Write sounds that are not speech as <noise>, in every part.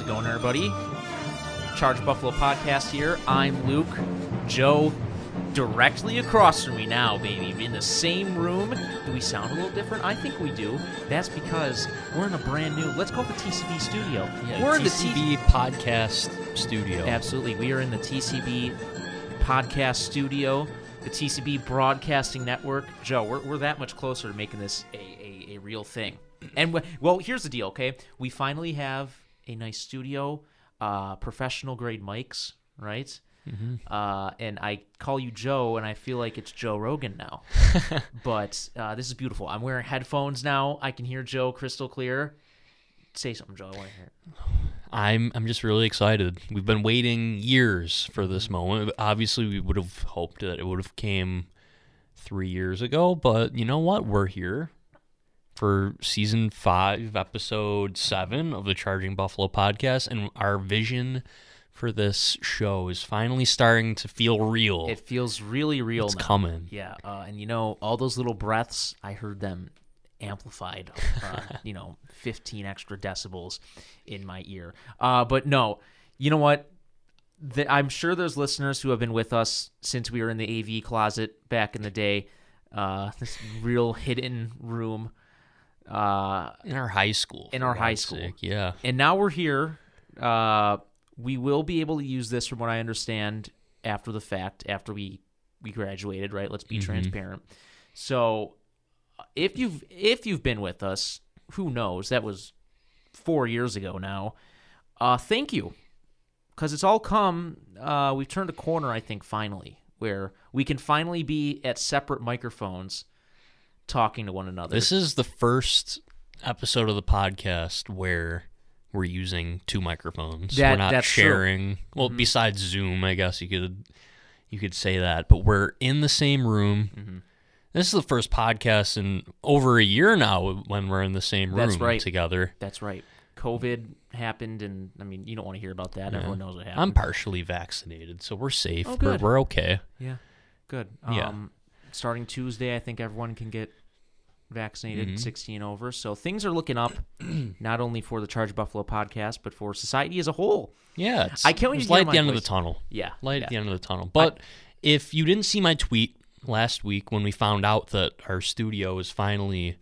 How's it going, everybody? Charge Buffalo podcast here. I'm Luke. Joe, directly across from me now, baby. In the same room. Do we sound a little different? I think we do. That's because we're in a brand new. Let's call it the TCB studio. Yeah, we're in the TCB T- podcast studio. Absolutely, we are in the TCB podcast studio, the TCB Broadcasting Network. Joe, we're, we're that much closer to making this a, a, a real thing. And w- well, here's the deal. Okay, we finally have a nice studio, uh, professional grade mics, right? Uh, and I call you Joe, and I feel like it's Joe Rogan now. <laughs> but uh, this is beautiful. I'm wearing headphones now. I can hear Joe crystal clear. Say something, Joe. I want to hear it. I'm I'm just really excited. We've been waiting years for this moment. Obviously, we would have hoped that it would have came three years ago, but you know what? We're here for season five, episode seven of the Charging Buffalo podcast, and our vision for this show is finally starting to feel real. It feels really real it's now. coming. Yeah, uh, and you know all those little breaths, I heard them amplified, uh, <laughs> you know, 15 extra decibels in my ear. Uh, but no, you know what? The, I'm sure there's listeners who have been with us since we were in the AV closet back in the day. Uh, <laughs> this real hidden room. Uh, In our high school. In our high school. sake, Yeah. and now we're here. Uh, we will be able to use this, from what I understand, after the fact, after we we graduated. Right? Let's be transparent. So, if you've if you've been with us, who knows? That was four years ago now. Uh, thank you, because it's all come. Uh, we've turned a corner, I think, finally, where we can finally be at separate microphones, talking to one another. This is the first episode of the podcast where we're using two microphones. That- we're not that's true. Mm-hmm. sharing. Well, besides Zoom, I guess you could you could say that, but we're in the same room. Mm-hmm. This is the first podcast in over a year now when we're in the same room That's right. together. That's right. COVID happened, and I mean, you don't want to hear about that. Everyone knows what happened. I'm partially vaccinated, so we're safe. Oh, we're, we're okay. Yeah, good. Yeah. Um, starting Tuesday, I think everyone can get vaccinated, Mm-hmm. 16 over. So things are looking up, <clears throat> not only for the Charge Buffalo podcast, but for society as a whole. Yeah, I can't wait to light at the end of the tunnel. Yeah, light yeah. at the end of the tunnel. But if you didn't see my tweet last week when we found out that our studio is finally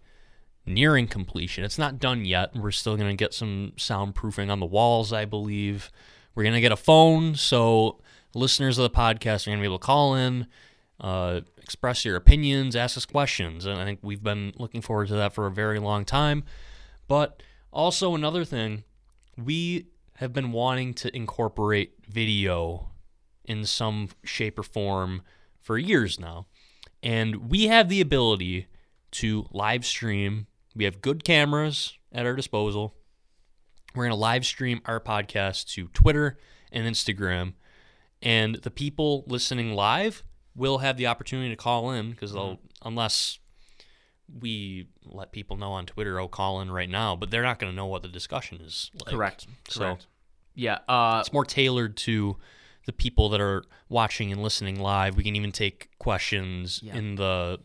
nearing completion, it's not done yet. We're still going to get some soundproofing on the walls, I believe. We're going to get a phone, so listeners of the podcast are going to be able to call in, uh, express your opinions, ask us questions. And I think we've been looking forward to that for a very long time. But also, another thing, we have been wanting to incorporate video in some shape or form for years now. And we have the ability to live stream. We have good cameras at our disposal. We're going to live stream our podcast to Twitter and Instagram. And the people listening live will have the opportunity to call in because they'll, unless we let people know on Twitter, oh, call in right now, but they're not going to know what the discussion is like. Correct. So- Correct. yeah. Uh, It's more tailored to the people that are watching and listening live. We can even take questions Yeah. in the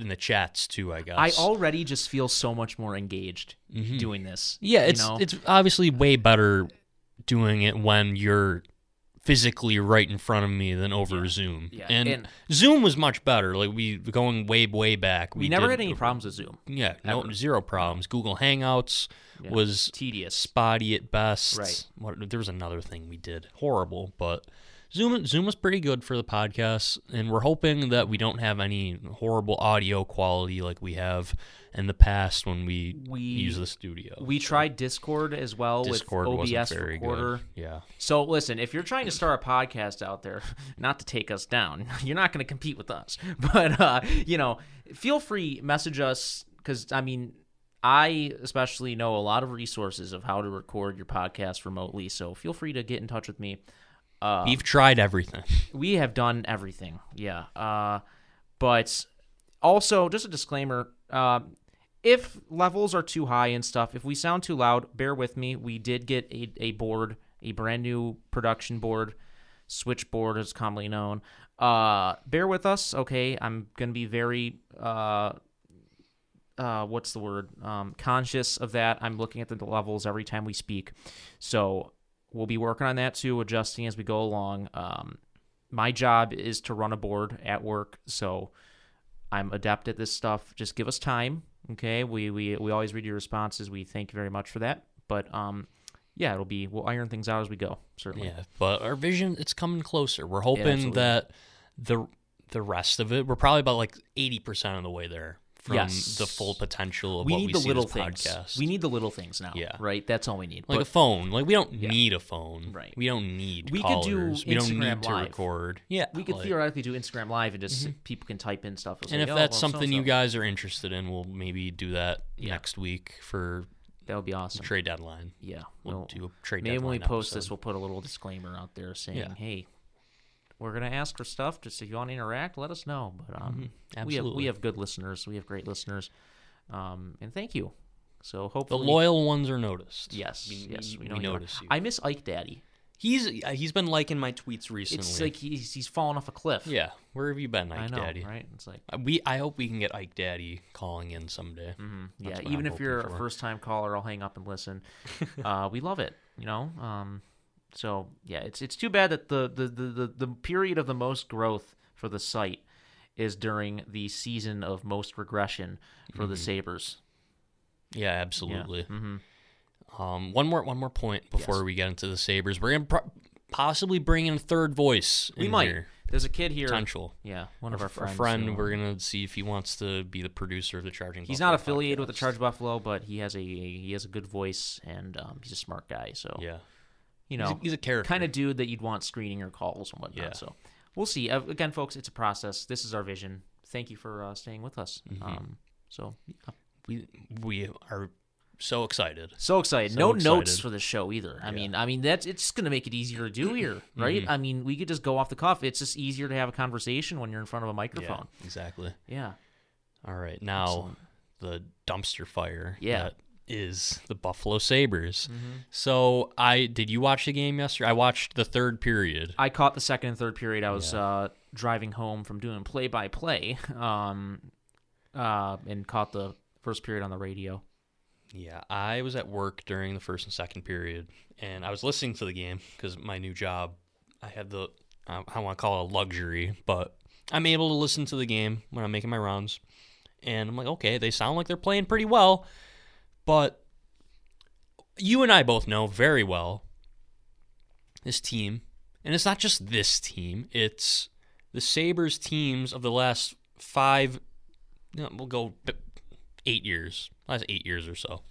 in the chats too. I guess. I already just feel so much more engaged doing this. Mm-hmm. yeah, you it's know? it's obviously way better doing it when you're physically right in front of me than over Zoom. Yeah, And, and- Zoom was much better. Like we going way way back. we, never did- had any problems with Zoom. Yeah, no zero problems. Google Hangouts Yeah. was Tedious. spotty at best. Right. What, there was another thing we did horrible, but Zoom Zoom was pretty good for the podcast, and we're hoping that we don't have any horrible audio quality like we have in the past when we, We- use the studio. We tried Discord as well Discord with wasn't OBS very recorder. good. Yeah. So listen, if you're trying to start a podcast out there, <laughs> not to take us down, <laughs> you're not going to compete with us. <laughs> But uh, you know, feel free message us because I mean, I especially know a lot of resources of how to record your podcast remotely. So feel free to get in touch with me. Uh, We've tried everything. we have done everything, yeah. Uh, but also, just a disclaimer: uh, if levels are too high and stuff, if we sound too loud, bear with me. We did get a, a board, a brand new production board, switchboard as commonly known. Uh, bear with us, okay? I'm gonna be very uh, uh, what's the word? Um, conscious of that. I'm looking at the levels every time we speak. So we'll be working on that too, adjusting as we go along. Um, my job is to run a board at work, so I'm adept at this stuff. Just give us time, okay? We we we always read your responses. We thank you very much for that. But um, yeah, it'll be we'll iron things out as we go. Certainly. Yeah, but our vision it's coming closer. We're hoping absolutely. that the the rest of it, we're probably about like eighty percent of the way there from Yes. the full potential of We what need we the see little this things. podcast. We need the little things now. Yeah. Right. That's all we need. like But- a phone. Like we don't Yeah. need a phone. Right. We don't need We could do callers. we don't Instagram need to Live. record. Yeah. we could like- theoretically do Instagram Live and just mm-hmm. people can type in stuff. And say, if "Oh, that's well, something you so-and-so." guys are interested in, we'll maybe do that Yeah. next week for that would be awesome. trade deadline. Yeah. We'll We'll, do a trade maybe when we post this, we'll put a little disclaimer out there saying, Yeah. "Hey, we're gonna ask for stuff. Just if you want to interact, let us know." But um, we have we have good listeners. We have great listeners. Um, and thank you. So hopefully the loyal ones are noticed. Yes, we, yes, we we, notice you. I miss Ike Daddy. he's uh, he's been liking my tweets recently. It's like he's he's fallen off a cliff. yeah, where have you been, I Ike know, Daddy? right? It's like. Uh, We I hope we can get Ike Daddy calling in someday. mhm, Yeah, even I'm if you're hoping a first time caller, I'll hang up and listen. <laughs> uh, we love it, you know. Um, so yeah, it's it's too bad that the, the the, the the period of the most growth for the site is during the season of most regression for Mm-hmm. the Sabres. Yeah, absolutely. hmm Um, one more one more point before Yes. we get into the Sabres. We're gonna pro- possibly bring in a third voice. We might. here. There's a kid here. potential. Yeah, one of our Our friends. friend, who, we're gonna see if he wants to be the producer of the Charging. He's Buffalo not affiliated with the. Charge Buffalo, but he has a he has a good voice and um, he's a smart guy. So Yeah, you he's know, a, he's a character. kind of dude that you'd want screening your calls and whatnot. Yeah. So we'll see. Uh, again, folks, it's a process. This is our vision. Thank you for uh, staying with us. Mm-hmm. Um, so yeah. we we are so excited. so excited. So no notes for the show either. I Yeah. mean, I mean that's it's gonna make it easier to do here, right? Mm-hmm. I mean, we could just go off the cuff. It's just easier to have a conversation when you're in front of a Yeah, microphone. exactly. Yeah. All right, now Excellent. the dumpster fire. Yeah. Is the Buffalo Sabres. Mm-hmm. So I did you watch the game yesterday? I watched the third period. I caught the second and third period. I was Yeah. uh, driving home from doing play by play, um, uh, and caught the first period on the radio. Yeah, I was at work during the first and second period, and I was listening to the game because my new job, I had the, I I want to call it a luxury, but I'm able to listen to the game when I'm making my rounds. And I'm like, okay, they sound like they're playing pretty well, but you and I both know very well this team, and it's not just this team, it's the Sabres teams of the last five, you know, we'll go eight years, last eight years or so,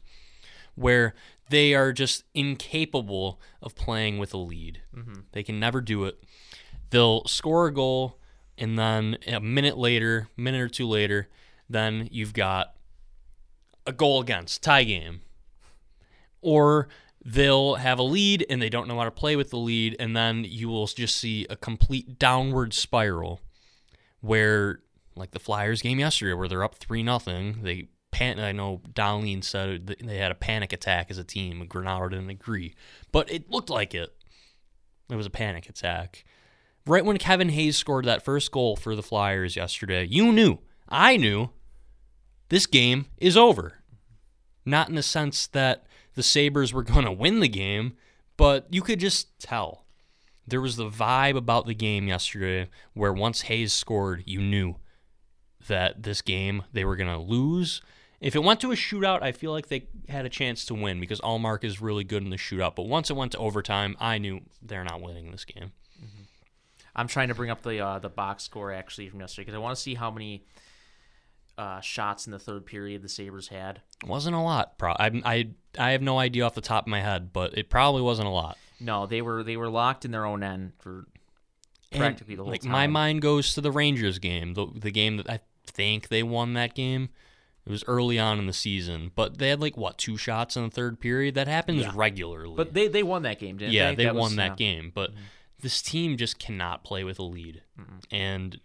where they are just incapable of playing with a lead. Mm-hmm. They can never do it. They'll score a goal, and then a minute later, minute or two later, then you've got a goal against tie game, or they'll have a lead and they don't know how to play with the lead, and then you will just see a complete downward spiral where like the Flyers game yesterday where they're up 3 nothing. They pan I know Dahlin said they had a panic attack as a team. Granato didn't agree. But it looked like it. It was a panic attack. Right when Kevin Hayes scored that first goal for the Flyers yesterday, you knew, I knew, this game is over. Not in the sense that the Sabres were <laughs> going to win the game, but you could just tell. There was the vibe about the game yesterday where once Hayes scored, you knew that this game they were going to lose. If it went to a shootout, I feel like they had a chance to win because Ullmark is really good in the shootout. But once it went to overtime, I knew they're not winning this game. I'm trying to bring up the uh, the box score actually from yesterday because I want to see how many uh, shots in the third period the Sabres had. wasn't a lot. Pro- I, I I have no idea off the top of my head, but it probably wasn't a lot. No, they were they were locked in their own end for And, practically the whole like time. my mind goes to the Rangers game, the the game that I think they won that game. It was early on in the season, but they had like what two shots in the third period. That happens Yeah. regularly. But they they won that game, didn't yeah, they? they That was, won that uh, game. But this team just cannot play with a lead, and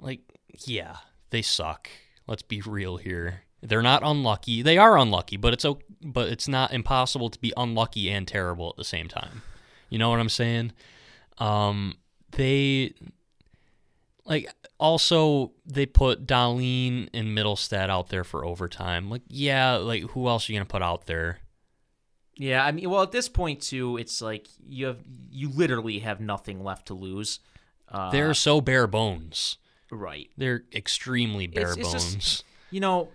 like yeah, they suck. Let's be real here. They're not unlucky. They are unlucky, but it's o- but it's not impossible to be unlucky and terrible at the same time. You know what I'm saying? Um, they Like also they put Dahlin and Mittelstadt out there for overtime. Like yeah, like who else are you gonna put out there? Yeah, I mean, well, at this point too, it's like you have you literally have nothing left to lose. Uh, They're so bare bones. Right. They're extremely bare it's just- bones. You know,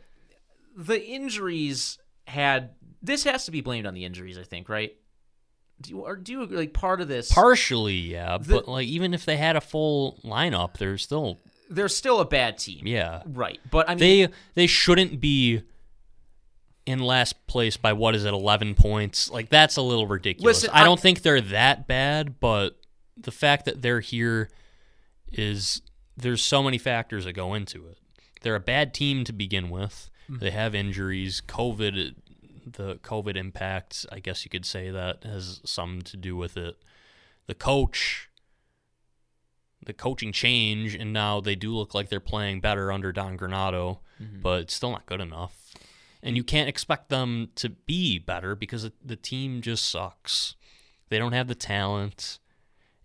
the injuries had this has to be blamed on the injuries. I think, right? Do you or do you like part of this? Partially, yeah, The- but like even if they had a full lineup, they're still they're still a bad team. yeah. Right, but I mean, They they shouldn't be in last place by what is it, eleven points? Like that's a little ridiculous. Listen, I I- don't think they're that bad, but the fact that they're here is there's so many factors that go into it. They're a bad team to begin with. Mm-hmm. They have injuries, COVID the COVID impact, I guess you could say that has some to do with it. The coach the coaching change and now they do look like they're playing better under Don Granato, Mm-hmm. but it's still not good enough. And you can't expect them to be better because the team just sucks. They don't have the talent.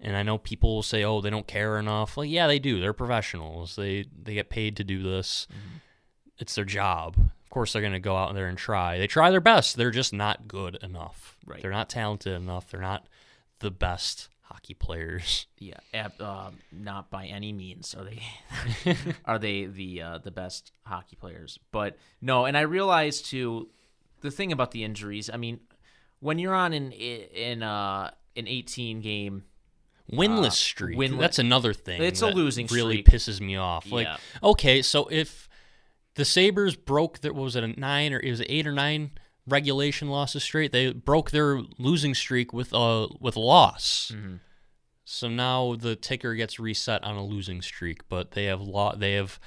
And I know people will say, "Oh, they don't care enough." Like, yeah, they do. They're professionals. They they get paid to do this. It's their job. Of course, they're going to go out there and try. They try their best. They're just not good enough. Right. They're not talented enough. They're not the best hockey players. yeah, uh, not by any means are they <laughs> <laughs> are they the uh, the best hockey players. But no, and I realize too the thing about the injuries. I mean, when you're on an in uh, an 18 game Winless Uh, streak. winless- That's another thing. It's a losing Really streak. pisses me off. Like, Yeah. okay, so if the Sabres broke their what was it a nine or it was eight or nine regulation losses straight, they broke their losing streak with a with a loss. Mm-hmm. So now the ticker gets reset on a losing streak, but they have lo- they have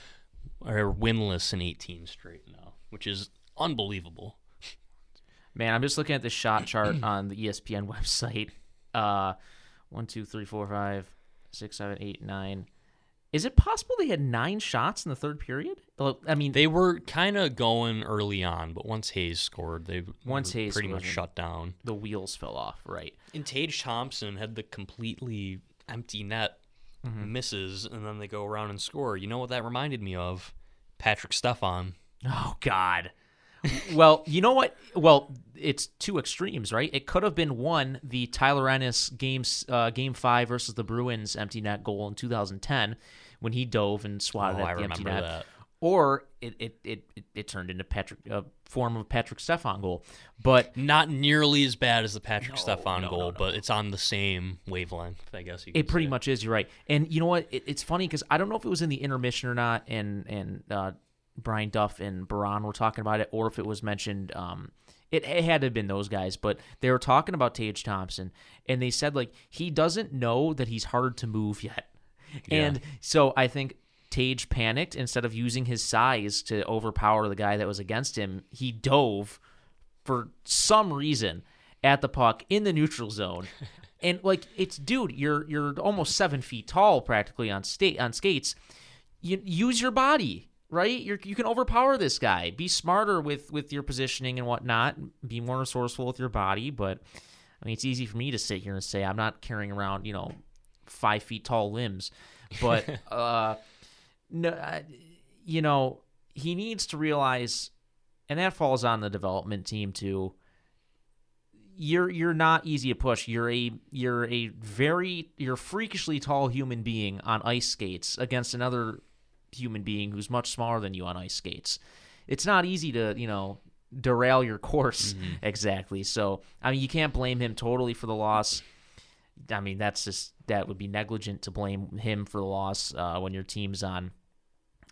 are winless in 18 straight now, which is unbelievable. Man, I'm just looking at the shot chart <clears throat> on the ESPN website. Uh, one, two, three, four, five, six, seven, eight, nine. Is it possible they had nine shots in the third period? I mean, They were kind of going early on, but once Hayes scored, they Once Hayes pretty much shut down. the wheels fell off. Right. And Tage Thompson had the completely empty net Mm-hmm. misses, and then they go around and score. You know what that reminded me of? Patrik Stefan. <laughs> Oh God. Well, you know what? Well, it's two extremes, right? It could have been one the Tyler Ennis games uh, game five versus the Bruins empty net goal in 2010 when he dove and swatted Oh, at I the empty net. that. Or it it, it, it turned into Patrik a form of Patrik Stefan goal. But Not nearly as bad as the Patrik No, Stefan no, goal, no, but it's on the same wavelength, I guess. You It pretty say. much is. You're right. And you know what? It, it's funny because I don't know if it was in the intermission or not, and and uh, Brian Duff and Biron were talking about it, or if it was mentioned. Um, it, it had to have been those guys, but they were talking about Tage Thompson, and they said like he doesn't know that he's hard to move yet, and so I think. Tage panicked instead of using his size to overpower the guy that was against him. He dove for some reason at the puck in the neutral zone. <laughs> and like it's dude, you're you're almost seven feet tall practically on state on skates. You use your body, right? You you can overpower this guy. Be smarter with with your positioning and whatnot. Be more resourceful with your body. But I mean, it's easy for me to sit here and say I'm not carrying around you know five feet tall limbs, but <laughs> uh, no, you know he needs to realize, and that falls on the development team too you're you're not easy to push. You're a you're a very you're a freakishly tall human being on ice skates against another human being who's much smaller than you on ice skates. It's not easy to, you know, derail your <laughs> course exactly. So, I mean, you can't blame him totally for the loss. I mean, that's just that would be negligent to blame him for the loss uh, when your team's on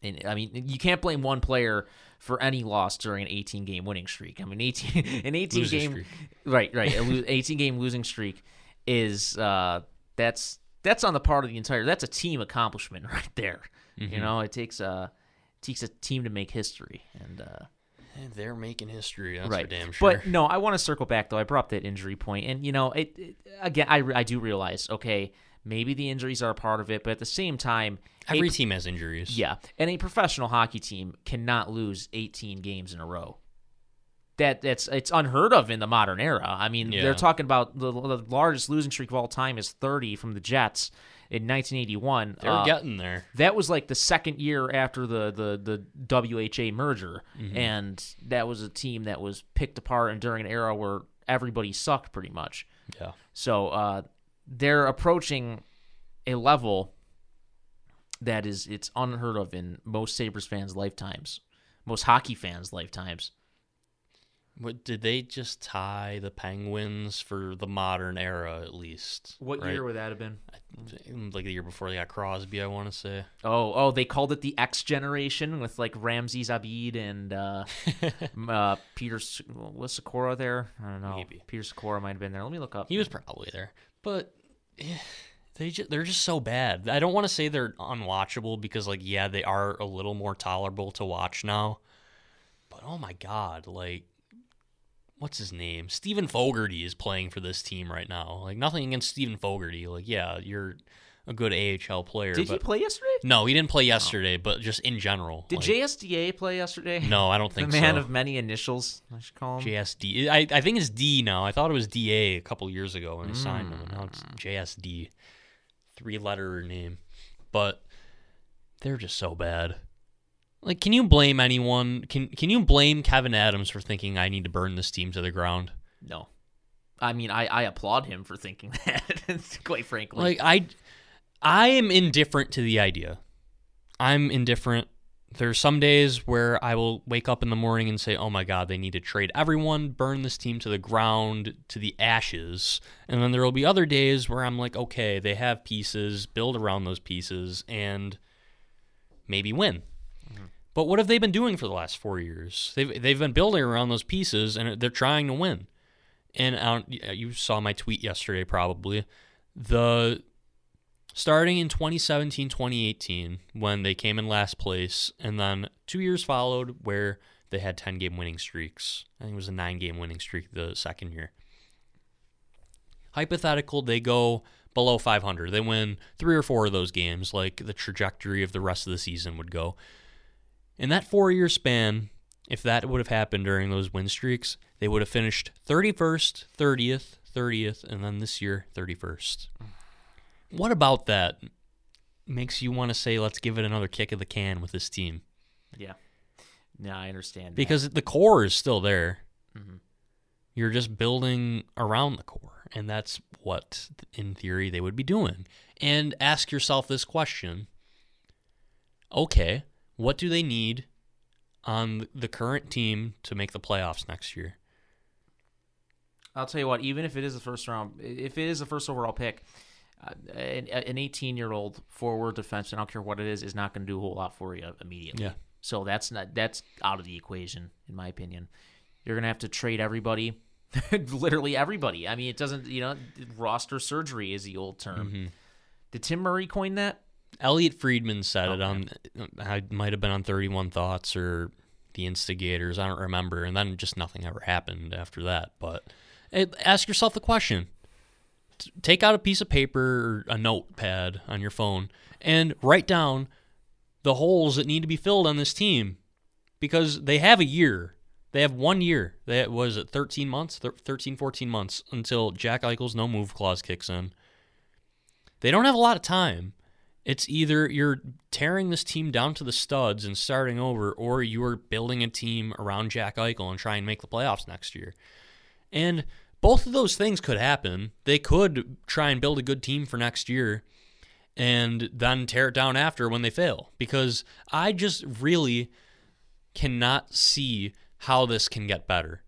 and I mean, you can't blame one player for any loss during an 18 game winning streak. I mean, 18 <laughs> an 18 Losing game streak. right, right, a <laughs> 18 game losing streak is uh that's that's on the part of the entire that's a team accomplishment right there. Mm-hmm. You know, it takes a it takes a team to make history and uh And they're making history. That's right. for damn sure. But no, I want to circle back though. I brought up that injury point, and you know, it, it again. I, I do realize, okay, maybe the injuries are a part of it, but at the same time, Every pro- team has injuries. yeah, and a professional hockey team cannot lose 18 games in a row. That that's it's unheard of in the modern era. I mean, Yeah. they're talking about the, the largest losing streak of all time is 30 from the Jets. In 1981. They're uh, getting there. that was like the second year after the the the WHA merger, and that was a team that was picked apart and during an era where everybody sucked pretty much. Yeah. So uh, they're approaching a level that is it's unheard of in most Sabres fans' lifetimes, most hockey fans' lifetimes. What did they just tie the Penguins for the modern era at least? What right? year would that have been? Like the year before they got Crosby, I want to say. Oh, oh, they called it the X generation with like Ramzi Abid and uh, <laughs> uh, Peter S- was Sykora there. I don't know. Maybe. Peter Sykora might have been there. Let me look up. He was probably there, but eh, they just, they're just so bad. I don't want to say they're unwatchable because like yeah, they are a little more tolerable to watch now. But oh my god, like what's his name? Steven Fogarty is playing for this team right now. Like nothing against Steven Fogarty. Like yeah, you're a good AHL player. Did he play yesterday? no, he didn't play yesterday, but just in general. Did like, JSDA play yesterday? No, I don't <laughs> think so. the man so. of many initials. I should call him. JSD. I, I think it's D now. I thought it was DA a couple years ago when he signed him, now Mm. it's JSD. Three letter name. But they're just so bad. Like, can you blame anyone? Can Can you blame Kevin Adams for thinking I need to burn this team to the ground? no, I mean I, I applaud him for thinking <laughs> that. quite frankly, Like, I, I am indifferent to the idea. I'm indifferent. There's some days where I will wake up in the morning and say, "Oh my God, they need to trade everyone, burn this team to the ground, to the ashes." And then there will be other days where I'm like, "Okay, they have pieces, build around those pieces, and maybe win." But what have they been doing for the last four years? They've they've been building around those pieces, and they're trying to win. And you saw my tweet yesterday, probably. The starting in 2017 2018 when they came in last place and then two years followed where they had 10 game winning streaks. I think it was a 9 game winning streak the second year. Hypothetical they go below 500 they win three or four of those games like the trajectory of the rest of the season would go in that four year span if that would have happened during those win streaks they would have finished 31st 30th 30th and then this year 31st what about that makes you want to say let's give it another kick of the can with this team? yeah, yeah, I understand. that. Because the core is still there. Mhm. You're just building around the core, and that's what in theory they would be doing. And ask yourself this question. Okay, what do they need on the current team to make the playoffs next year? I'll tell you what, even if it is the first round, if it is the first overall pick, uh, an, an 18 year old forward defenseman, I don't care what it is, is not going to do a whole lot for you immediately. Yeah. So that's not that's out of the equation, in my opinion. You're going to have to trade everybody, <laughs> literally everybody. I mean, it doesn't, you know, roster surgery is the old term. Mm-hmm. Did Tim Murray coin that? Elliotte Friedman said it on. Uh, I might have been on Thirty One Thoughts or the Instigators. I don't remember. And then just nothing ever happened after that. But it, ask yourself the question: Take out a piece of paper or a notepad on your phone and write down the holes that need to be filled on this team, because they have a year. They have one year. That was it 13 months, Thir- 13, 14 months until Jack Eichel's no move clause kicks in. They don't have a lot of time. It's either you're tearing this team down to the studs and starting over, or you're building a team around Jack Eichel and trying to make the playoffs next year. And both of those things could happen. They could try and build a good team for next year and then tear it down after when they fail. Because I just really cannot see how this can get better.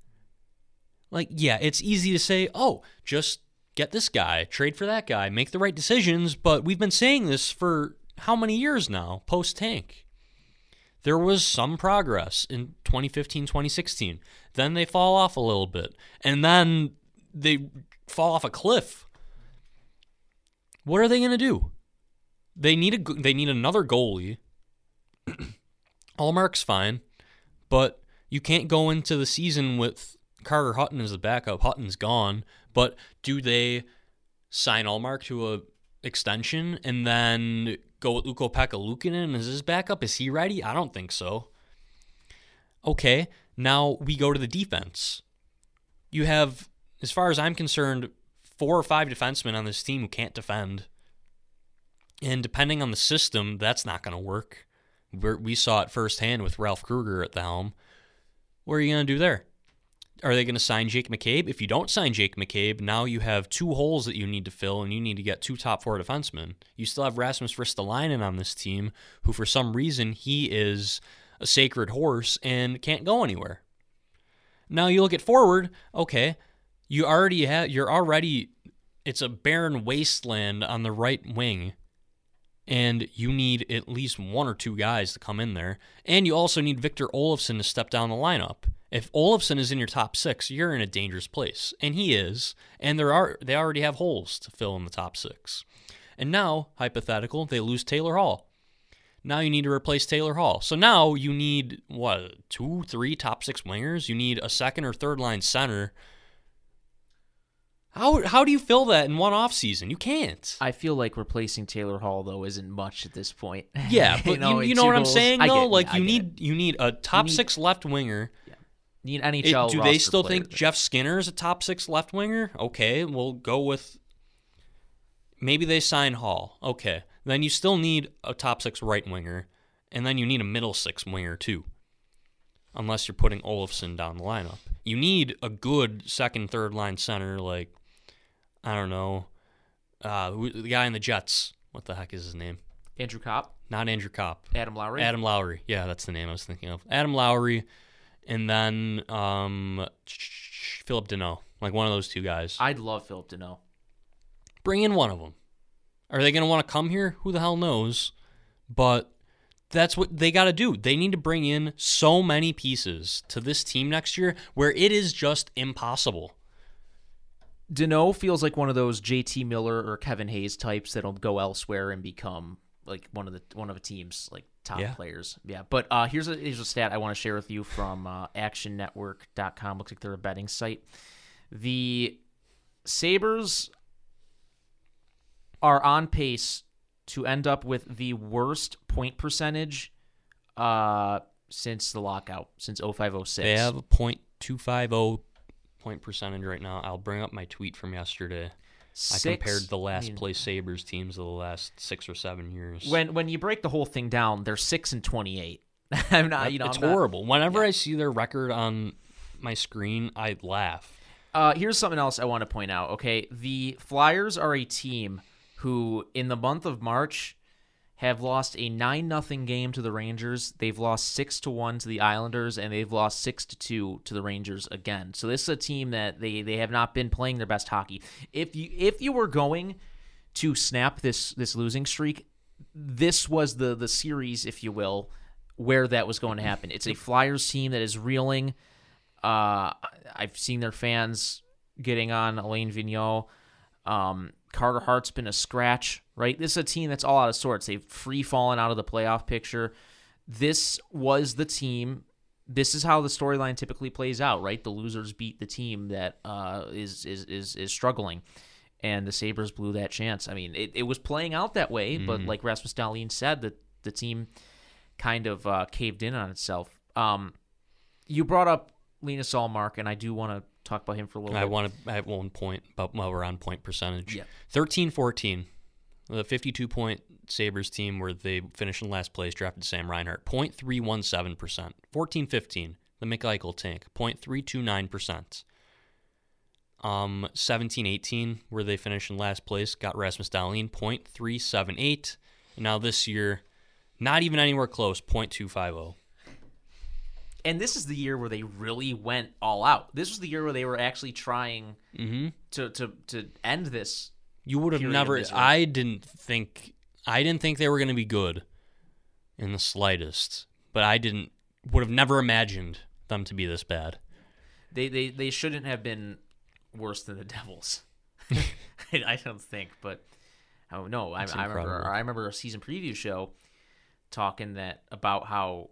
Like, yeah, it's easy to say, oh, just get this guy, trade for that guy, make the right decisions, but we've been saying this for how many years now, post tank? There was some progress in 2015, 2016. Then they fall off a little bit, and then they fall off a cliff. What are they going to do? They need a they need another goalie. <clears throat> Ullmark's fine, but you can't go into the season with Carter Hutton as the backup. Hutton's gone, but do they sign Ullmark to a extension and then go with Ukko Pekka Luukkonen as his backup? Is he ready? I don't think so. Okay, now we go to the defense. You have, as far as I'm concerned, four or five defensemen on this team who can't defend. And depending on the system, that's not going to work. We're, we saw it firsthand with Ralph Krueger at the helm. What are you going to do there? Are they going to sign Jake McCabe? If you don't sign Jake McCabe, now you have two holes that you need to fill, and you need to get two top four defensemen. You still have Rasmus Ristolainen on this team, who for some reason he is a sacred horse and can't go anywhere. Now you look at forward. Okay, you already have. You're already. It's a barren wasteland on the right wing and you need at least one or two guys to come in there. And you also need Victor Olofsson to step down the lineup. If Olofsson is in your top six, you're in a dangerous place, and he is. And there are they already have holes to fill in the top six. And now, hypothetical, they lose Taylor Hall. Now you need to replace Taylor Hall. So now you need what two, three top six wingers. You need a second or third line center how how do you fill that in one off season? You can't. I feel like replacing Taylor Hall though isn't much at this point. Yeah, <laughs> but you know, you, you know what I'm saying though. Like yeah, you need you need a top need, six left winger. Need NHL. It, do they still think Jeff Skinner is a top six left winger? Okay, we'll go with. Maybe they sign Hall. Okay, then you still need a top six right winger, and then you need a middle six winger too. Unless you're putting Olofsson down the lineup, you need a good second, third line center like I don't know, uh, the guy in the Jets. What the heck is his name? Andrew Copp. Not Andrew Copp. Adam Lowry. Adam Lowry. Yeah, that's the name I was thinking of. Adam Lowry, and then um, Phillip Danault. Like one of those two guys. I'd love Philip Danault. Bring in one of them. Are they going to want to come here? Who the hell knows? But that's what they got to do. They need to bring in so many pieces to this team next year where it is just impossible. Danault feels like one of those JT Miller or Kevin Hayes types that'll go elsewhere and become like one of the one of a team's like top yeah. players. Yeah. But uh, here's a here's a stat I want to share with you from uh, ActionNetwork.com. Looks like they're a betting site. The Sabres are on pace to end up with the worst point percentage uh, since the lockout, since 0506. They have a .250 point percentage right now. I'll bring up my tweet from yesterday. Six, I compared the last I mean, place Sabres teams of the last six or seven years. When when you break the whole thing down, they're six and twenty eight. <laughs> I'm not, you know, it's I'm horrible. Not, Whenever yeah. I see their record on my screen, I laugh. Uh, here's something else I want to point out. Okay, the Flyers are a team who, in the month of March, have lost a 9 nothing game to the Rangers. They've lost 6 to 1 to the Islanders and they've lost 6 to 2 to the Rangers again. So this is a team that they they have not been playing their best hockey. If you if you were going to snap this this losing streak, this was the the series if you will where that was going to happen. It's a Flyers team that is reeling. Uh, I've seen their fans getting on Alain Vigneault. Um, Carter Hart's been a scratch, right? This is a team that's all out of sorts. They've free fallen out of the playoff picture. This was the team. This is how the storyline typically plays out, right? The losers beat the team that uh, is is is is struggling, and the Sabres blew that chance. I mean, it, it was playing out that way, mm-hmm. but like Rasmus Dahlin said, that the team kind of uh, caved in on itself. Um, you brought up Linus Ullmark, and I do want to talk about him for a little I bit. I want to I have one point about while we're on point percentage. Yeah. 13-14. The 52 point Sabres team where they finished in last place drafted Sam Reinhart. 0.317%. 14-15. The McEichel tank. 0.329%. Um 17-18 where they finished in last place got Rasmus Dahlin 0.378. And now this year not even anywhere close 0.250 and this is the year where they really went all out. This was the year where they were actually trying mm-hmm. to, to to end this. You would have never. I didn't think. I didn't think they were going to be good, in the slightest. But I didn't. Would have never imagined them to be this bad. They they they shouldn't have been worse than the Devils. <laughs> I don't think, but oh no, I, I remember. I remember a season preview show talking that about how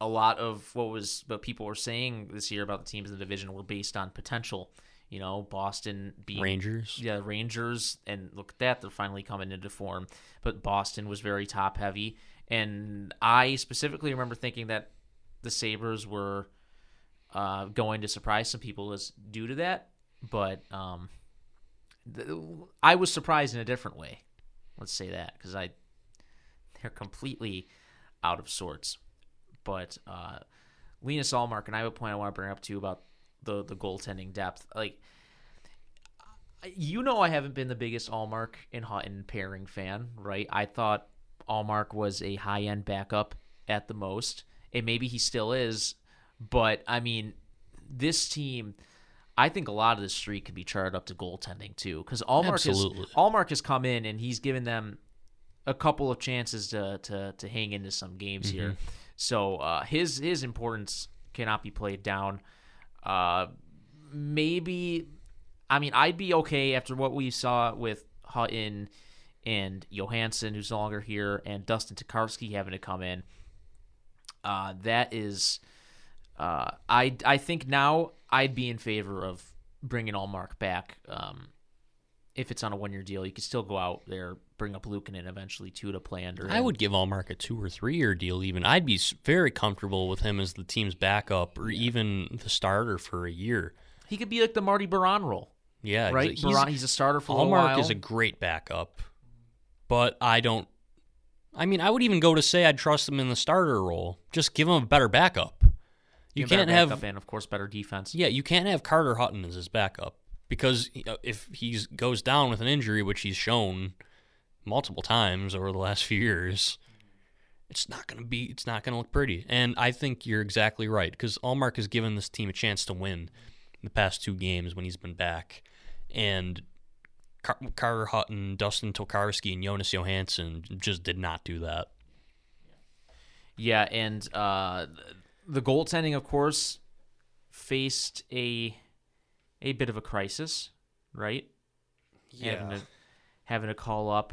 a lot of what was what people were saying this year about the teams in the division were based on potential. You know, Boston being Rangers. Yeah, Rangers, and look at that, they're finally coming into form. But Boston was very top heavy, and I specifically remember thinking that the Sabres were uh, going to surprise some people as due to that. But um, th- I was surprised in a different way. Let's say that because I they're completely out of sorts. But uh, Linus Ullmark and I have a point I want to bring up too about the the goaltending depth. Like you know, I haven't been the biggest Ullmark and Hutton pairing fan, right? I thought Ullmark was a high end backup at the most, and maybe he still is. But I mean, this team, I think a lot of this streak could be charted up to goaltending too, because Ullmark has Ullmark has come in and he's given them a couple of chances to to, to hang into some games here. So uh, his his importance cannot be played down. Uh, maybe, I mean, I'd be okay after what we saw with Hutton and Johansson, who's no longer here, and Dustin Tokarski having to come in. Uh, that is, uh, I I think now I'd be in favor of bringing Ullmark back. Um, if it's on a one year deal, you could still go out there, bring up Luukkonen eventually two to play under. I him. would give Ullmark a two or three year deal. Even I'd be very comfortable with him as the team's backup or even the starter for a year. He could be like the Marty Biron role, Yeah, right? He's, Biron, he's a starter for a Ullmark while. is a great backup, but I don't. I mean, I would even go to say I'd trust him in the starter role. Just give him a better backup. You Better can't have and of course better defense. Yeah, you can't have Carter Hutton as his backup because if he goes down with an injury, which he's shown multiple times over the last <laughs> few years, it's not going to be it's not going to look pretty. And I think you're exactly right because Ullmark has given this team a chance to win the past two games when he's been back, and Car- Carter Hutton, Dustin Tokarski, and Jonas Johansson just did not do that. Yeah, and uh, the goaltending, of course, faced a a bit of a crisis, right? Having to having to call up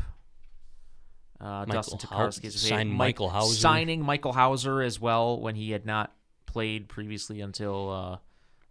uh, Dustin Tokarski sign Michael Houser. signing Michael Houser as well when he had not played previously until. Uh,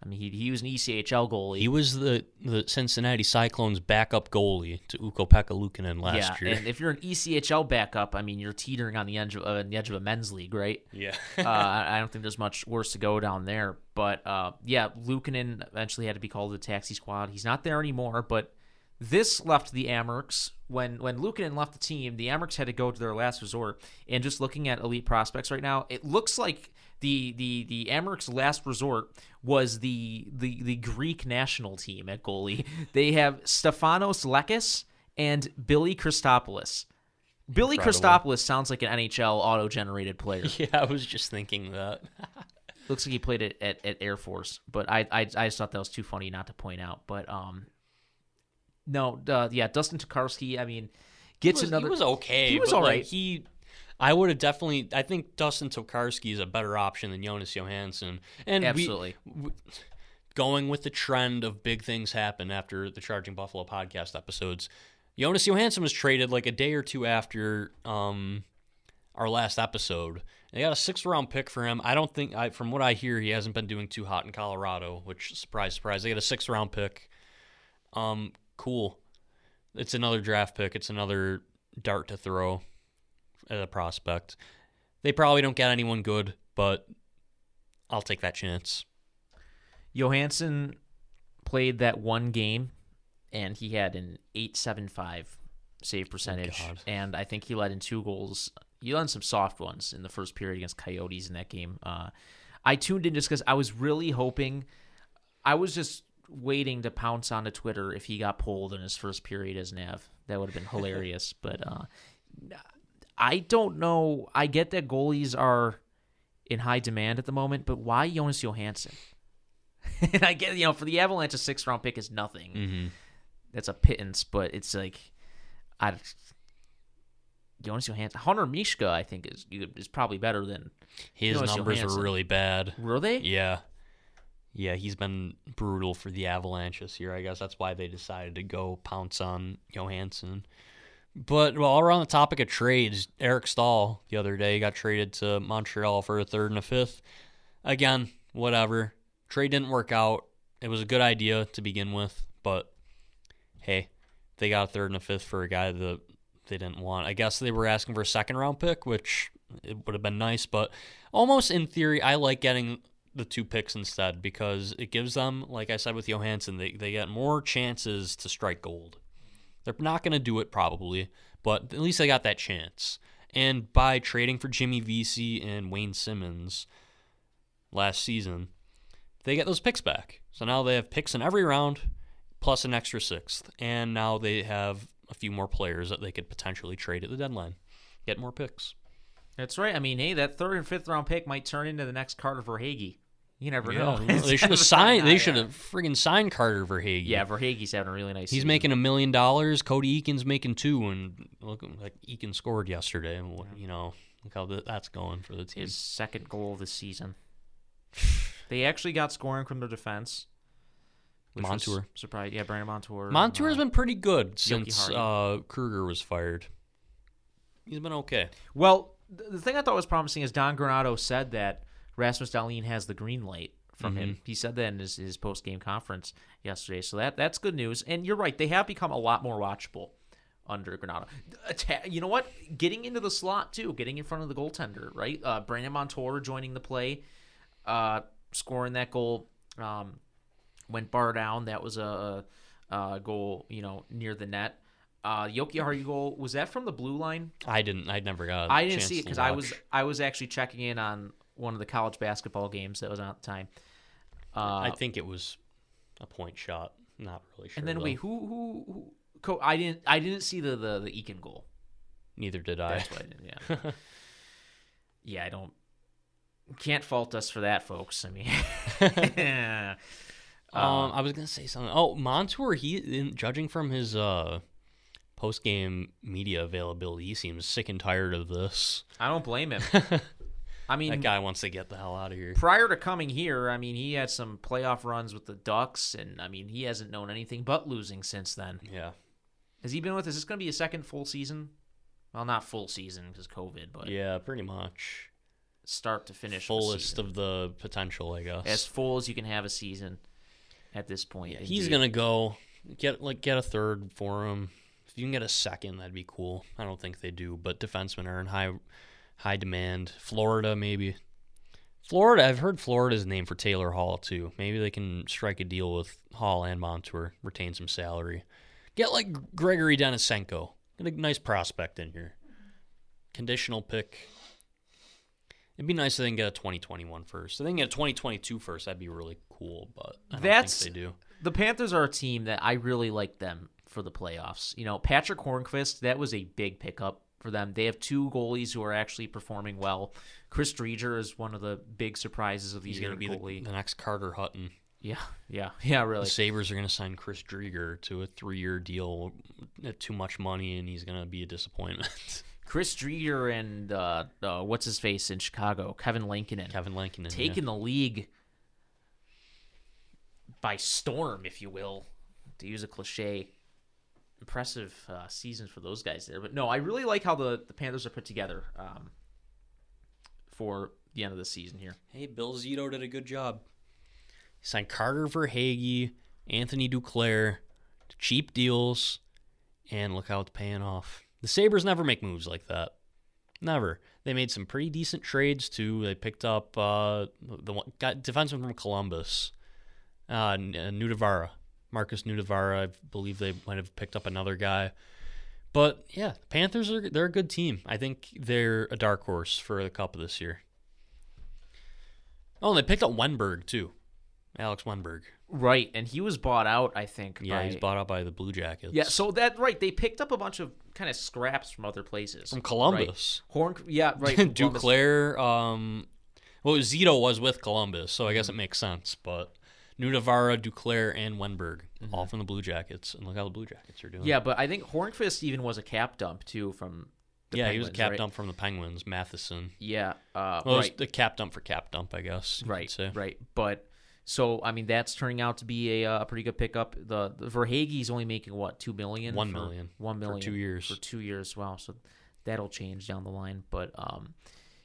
I mean, he he was an ECHL goalie. He was the, the Cincinnati Cyclones' backup goalie to Ukko Pekka Luukkonen last yeah, year. and if you're an ECHL backup, I mean, you're teetering on the edge of, uh, the edge of a men's league, right? Yeah. <laughs> uh, I don't think there's much worse to go down there. But uh, yeah, Luukkonen eventually had to be called to the taxi squad. He's not there anymore. But this left the Amerks when when Luukkonen left the team. The Amerks had to go to their last resort. And just looking at elite prospects right now, it looks like the the the Amerks' last resort was the the the Greek national team at goalie. <laughs> They have Stefanos Lekkas and Billy Christopoulos. Billy Incredible. Christopoulos sounds like an NHL auto-generated player. <laughs> yeah, I was just thinking that. <laughs> Looks like he played it at, at Air Force, but I, I I just thought that was too funny not to point out. But um, no, uh, yeah, Dustin Tokarski. I mean, gets he was, another. he was okay. he was all right. like. He, I would have definitely. I think Dustin Tokarski is a better option than Jonas Johansson. And we- Absolutely. going with the trend of big things happen after the Charging Buffalo podcast episodes. Jonas Johansson was traded like a day or two after um, our last episode. They got a sixth round pick for him. I don't think, I, from what I hear, he hasn't been doing too hot in Colorado. Which surprise, surprise, they got a sixth round pick. Um, cool. It's another draft pick. It's another dart to throw at a prospect. They probably don't get anyone good, but I'll take that chance. Johansson played that one game, and he had an eight seven five save percentage, God. and I think he led in two goals. He led in some soft ones in the first period against Coyotes in that game. Uh, I tuned in just because I was really hoping. I was just waiting to pounce onto Twitter if he got pulled in his first period as Nav. That would have been <laughs> hilarious. but uh, I don't know. I get that goalies are in high demand at the moment, but why Jonas Johansson? <laughs> and I get you know for the Avalanche a six round pick is nothing. Mm-hmm. That's a pittance, but it's like I Jonas Johansson, Hunter Miska, I think is is probably better than His Jonas numbers Johansson. are really bad. were they? Yeah. Yeah, he's been brutal for the Avalanche this year. I guess that's why they decided to go pounce on Johansson. But while we're on the topic of trades, Eric Staal the other day got traded to Montreal for a third and a fifth. Again, whatever. Trade didn't work out. It was a good idea to begin with, but hey, they got a third and a fifth for a guy that they didn't want. I guess they were asking for a second round pick, which it would have been nice, but almost in theory, I like getting the two picks instead because it gives them, like I said with Johansson, they, they get more chances to strike gold. They're not going to do it probably, but at least they got that chance. And by trading for Jimmy Vesey and Wayne Simmonds last season, they get those picks back. So now they have picks in every round plus an extra sixth. And now they have a few more players that they could potentially trade at the deadline. Get more picks. That's right. I mean, hey, that third and fifth round pick might turn into the next Carter Verhaeghe. You never Yeah, <laughs> know. they should have signed. They should have friggin' signed Carter Verhaeghe. Yeah, Verhaeghe's having a really nice. He's season. making a million dollars. Cody Eakin's making two, and look like Eakin scored yesterday. and You know, look how th- that's going for the team. his second goal of the season. they actually got scoring from their defense. Montour. surprised. Yeah, Brandon Montour. Montour's uh, been pretty good since uh, Krueger was fired. He's been okay. Well, th- the thing I thought was promising is Don Granato said that Rasmus Dahlin has the green light from him. He said that in his, his post game conference yesterday. So that that's good news. And you're right; they have become a lot more watchable under Granato. You know what? Getting into the slot too, getting in front of the goaltender. Right? Uh, Brandon Montour joining the play, uh, scoring that goal. Um, went bar down. That was a, a goal, you know, near the net. Uh, Yoki goal was that from the blue line? I didn't. I never got. I didn't see it because I was I was actually checking in on one of the college basketball games that was on at the time. Uh, I think it was a point shot. Not really sure. and then though. wait, who who who? Co- I didn't I didn't see the the the Eakin goal. Neither did I. That's what I didn't. Yeah, <laughs> yeah. I don't can't fault us for that, folks. I mean, <laughs> <laughs> Um, I was gonna say something. Oh, Montour. He, in, judging from his uh, post game media availability, he seems sick and tired of this. I don't blame him. I mean, That guy wants to get the hell out of here. prior to coming here, I mean, he had some playoff runs with the Ducks, and I mean, he hasn't known anything but losing since then. Yeah. Has he been with? Is this going to be a second full season? Well, not full season because COVID, but Yeah, pretty much. start to finish, Fullest of the potential, I guess. as full as you can have a season at this point. He's gonna go get like get a third for him. If you can get a second, that'd be cool. I don't think they do, but defensemen are in high high demand. Florida maybe. Florida, I've heard Florida's name for Taylor Hall too. Maybe they can strike a deal with Hall and Montour, retain some salary. Get like Grigori Denisenko. Get a nice prospect in here. Conditional pick. It'd be nice if they can get a 2021 first. If they can get a 2022 first, that'd be really cool, but I don't That's- think they do. the Panthers are a team that I really like them for the playoffs. You know, Patric Hornqvist, that was a big pickup for them. They have two goalies who are actually performing well. Chris Driedger is one of the big surprises of the He's year. going to be the, the next Carter Hutton. yeah, yeah, yeah. Really. The Sabres are going to sign Chris Driedger to a three year deal at too much money, and he's going to be a disappointment. <laughs> Chris Driedger and uh, uh, what's his face in Chicago, Kevin Lankinen, Kevin Lankinen. taking the league by storm, if you will, to use a cliche. Impressive uh, season for those guys there, but no, I really like how the, the Panthers are put together um, for the end of the season here. Hey, Bill Zito did a good job. He signed Carter Verhaeghe, Anthony Duclair, cheap deals, and look how it's paying off. The Sabres never make moves like that. Never. They made some pretty decent trades too. They picked up uh, the one, got defenseman from Columbus, uh, N- uh, Nutivaara, Markus Nutivaara. I believe they might have picked up another guy. But yeah, Panthers are they're a good team. I think they're a dark horse for the cup this year. Oh, and they picked up Wennberg too, Alex Wennberg. Right, and he was bought out, I think. Yeah, by, he's bought out by the Blue Jackets. Yeah, so that right, they picked up a bunch of kind of scraps from other places. from right? Columbus, Horn, yeah, right. <laughs> Duclair. Um, well, Zito was with Columbus, so I guess Mm-hmm. it makes sense. But Nutivaara, Duclair, and Wennberg, Mm-hmm. all from the Blue Jackets, and look how the Blue Jackets are doing. Yeah, but I think Hornqvist even was a cap dump too from. The yeah, he was a cap right? dump from the Penguins, Matheson. Yeah, uh, Well, it was right, the cap dump for cap dump, I guess. right, right. But so I mean, that's turning out to be a, uh, pretty good pickup. The, the Verhaeghe's only making what two million? One for- million One for million two years. For two years. Wow. So that'll change down the line, but um.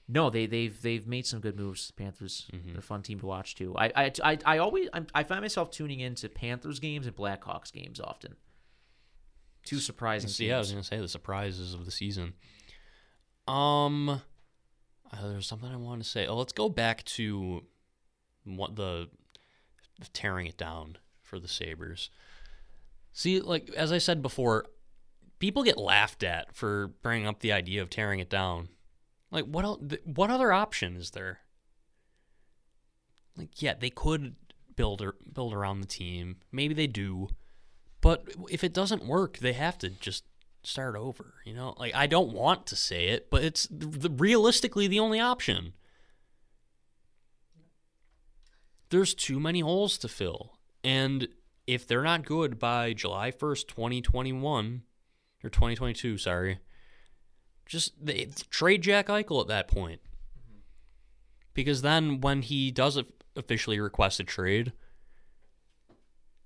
No, they they've they've made some good moves. Panthers, Mm-hmm. they're a fun team to watch too. I I, I, I always I'm, I find myself tuning into Panthers games and Blackhawks games often. Two surprising. Yeah, I was gonna say the surprises of the season. Um, uh, there's something I wanted to say. Oh, let's go back to what the, the tearing it down for the Sabres. See, like as I said before, people get laughed at for bringing up the idea of tearing it down. Like what el- th- what other option is there? Like yeah, they could build ar- build around the team. Maybe they do. But if it doesn't work, they have to just start over, you know? Like I don't want to say it, but it's the, realistically the only option. There's too many holes to fill. And if they're not good by July 1st, 2021 or 2022, sorry, just they, trade Jack Eichel at that point. Because then when he does officially request a trade,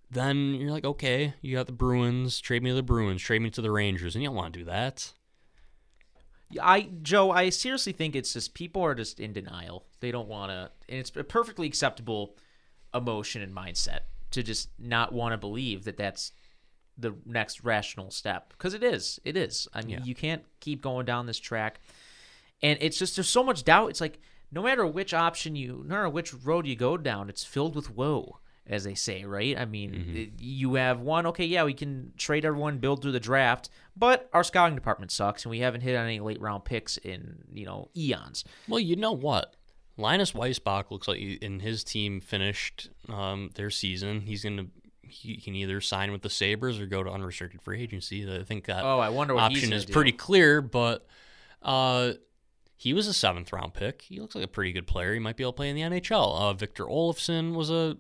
then you're like, okay, you got the Bruins, trade me to the Bruins, trade me to the Rangers, and you don't want to do that. I Joe, I seriously think it's just people are just in denial. They don't want to, and it's a perfectly acceptable emotion and mindset to just not want to believe that that's the next rational step because it is. It is. I mean, Yeah. you can't keep going down this track, and it's just there's so much doubt. It's like no matter which option you, no matter which road you go down, it's filled with woe, as they say, right? I mean, it- you have one. Okay, yeah, we can trade everyone, build through the draft, but our scouting department sucks, and we haven't hit on any late round picks in you know eons. Well, you know what? Linus Weissbach looks like he, and his team finished um, their season. He's going to he can either sign with the Sabres or go to unrestricted free agency. I think that Oh, I wonder what option is do. pretty clear, but uh, he was a seventh round pick. He looks like a pretty good player. He might be able to play in the NHL. Uh, Victor Olofsson was a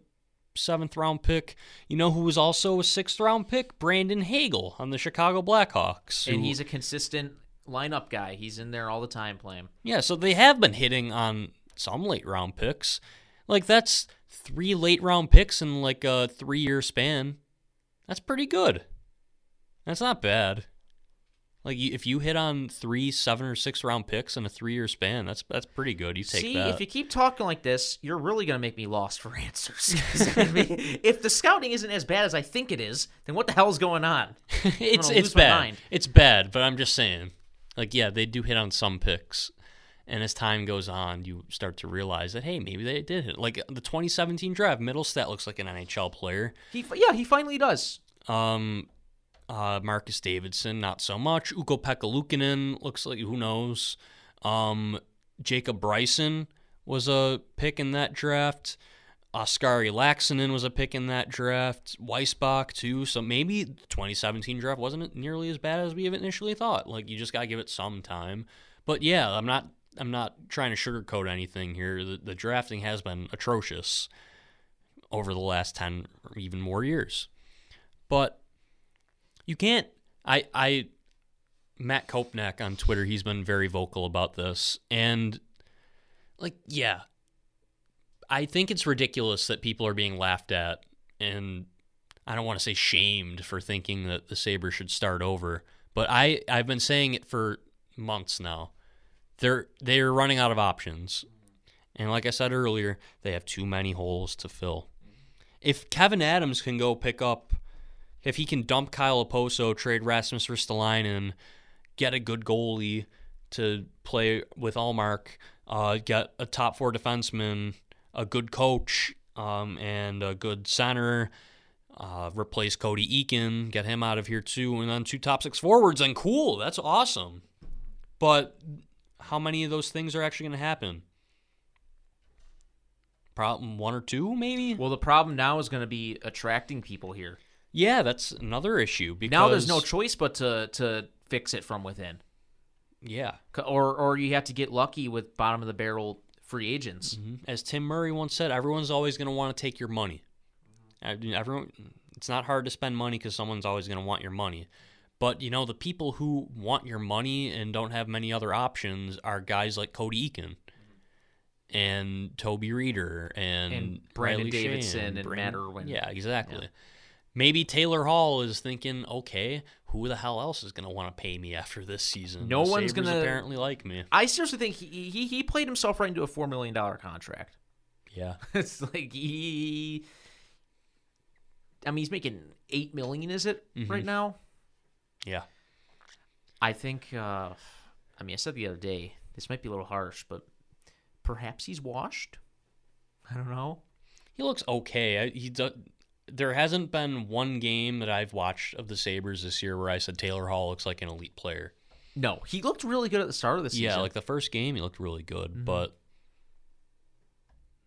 seventh round pick. You know who was also a sixth round pick? Brandon Hagel on the Chicago Blackhawks. and he's a consistent lineup guy. He's in there all the time playing. Yeah, so they have been hitting on some late round picks. Like that's three late round picks in like a three year span. That's pretty good. That's not bad. Like if you hit on three seven or six round picks in a three year span, that's that's pretty good. You take See, that. if you keep talking like this, you're really gonna make me lost for <laughs> answers. I mean, <laughs> if the scouting isn't as bad as I think it is, then what the hell is going on? <laughs> it's it's bad. It's bad, but I'm just saying. Like yeah, they do hit on some picks. And as time goes on, you start to realize that hey, maybe they did hit. Like the 2017 draft, Mittelstadt looks like an NHL player. He, yeah, he finally does. Um, uh, Marcus Davidsson, not so much. Ukko Pekka Luukkonen looks like who knows. Um, Jacob Bryson was a pick in that draft. Oskari Laaksonen was a pick in that draft. Weissbach too. So maybe the 2017 draft wasn't nearly as bad as we initially thought. Like you just gotta give it some time. But yeah, I'm not. I'm not trying to sugarcoat anything here. The, the drafting has been atrocious over the last 10 or even more years. But you can't I I Matt Kopnak on Twitter, he's been very vocal about this and like yeah. I think it's ridiculous that people are being laughed at and I don't want to say shamed for thinking that the Sabres should start over, but I I've been saying it for months now. They're they're running out of options. And like I said earlier, they have too many holes to fill. If Kevin Adams can go pick up if he can dump Kyle Okposo, trade Rasmus Ristolainen, get a good goalie to play with Ullmark, uh, get a top four defenseman, a good coach, um, and a good center, uh, replace Cody Eakin, get him out of here too, and then two top six forwards, and cool, that's awesome. But how many of those things are actually going to happen? Problem one or two, maybe. Well, the problem now is going to be attracting people here. Yeah, that's another issue. Because Now there's no choice but to to fix it from within, yeah. Or or you have to get lucky with bottom of the barrel free agents. Mhm. As Tim Murray once said, everyone's always going to want to take your money. Everyone, it's not hard to spend money because someone's always going to want your money. But you know, the people who want your money and don't have many other options are guys like Cody Eakin and Toby Rieder and, And Brandon Riley Davidson and Brandon- Matt Irwin. Yeah, exactly. Maybe Taylor Hall is thinking, okay, who the hell else is going to want to pay me after this season? No The one's gonna- apparently like me. I seriously think he, he he played himself right into a four million dollar contract. <laughs> Yeah. it's like he. I mean, he's making eight million. Is it Mm-hmm. right now? Yeah. I think. uh I mean, I said the other day this might be a little harsh, but perhaps he's washed. I don't know. He looks okay. I- He does. there hasn't been one game that I've watched of the Sabres this year where I said Taylor Hall looks like an elite player. No, he looked really good at the start of the season. Yeah, like the first game, he looked really good, but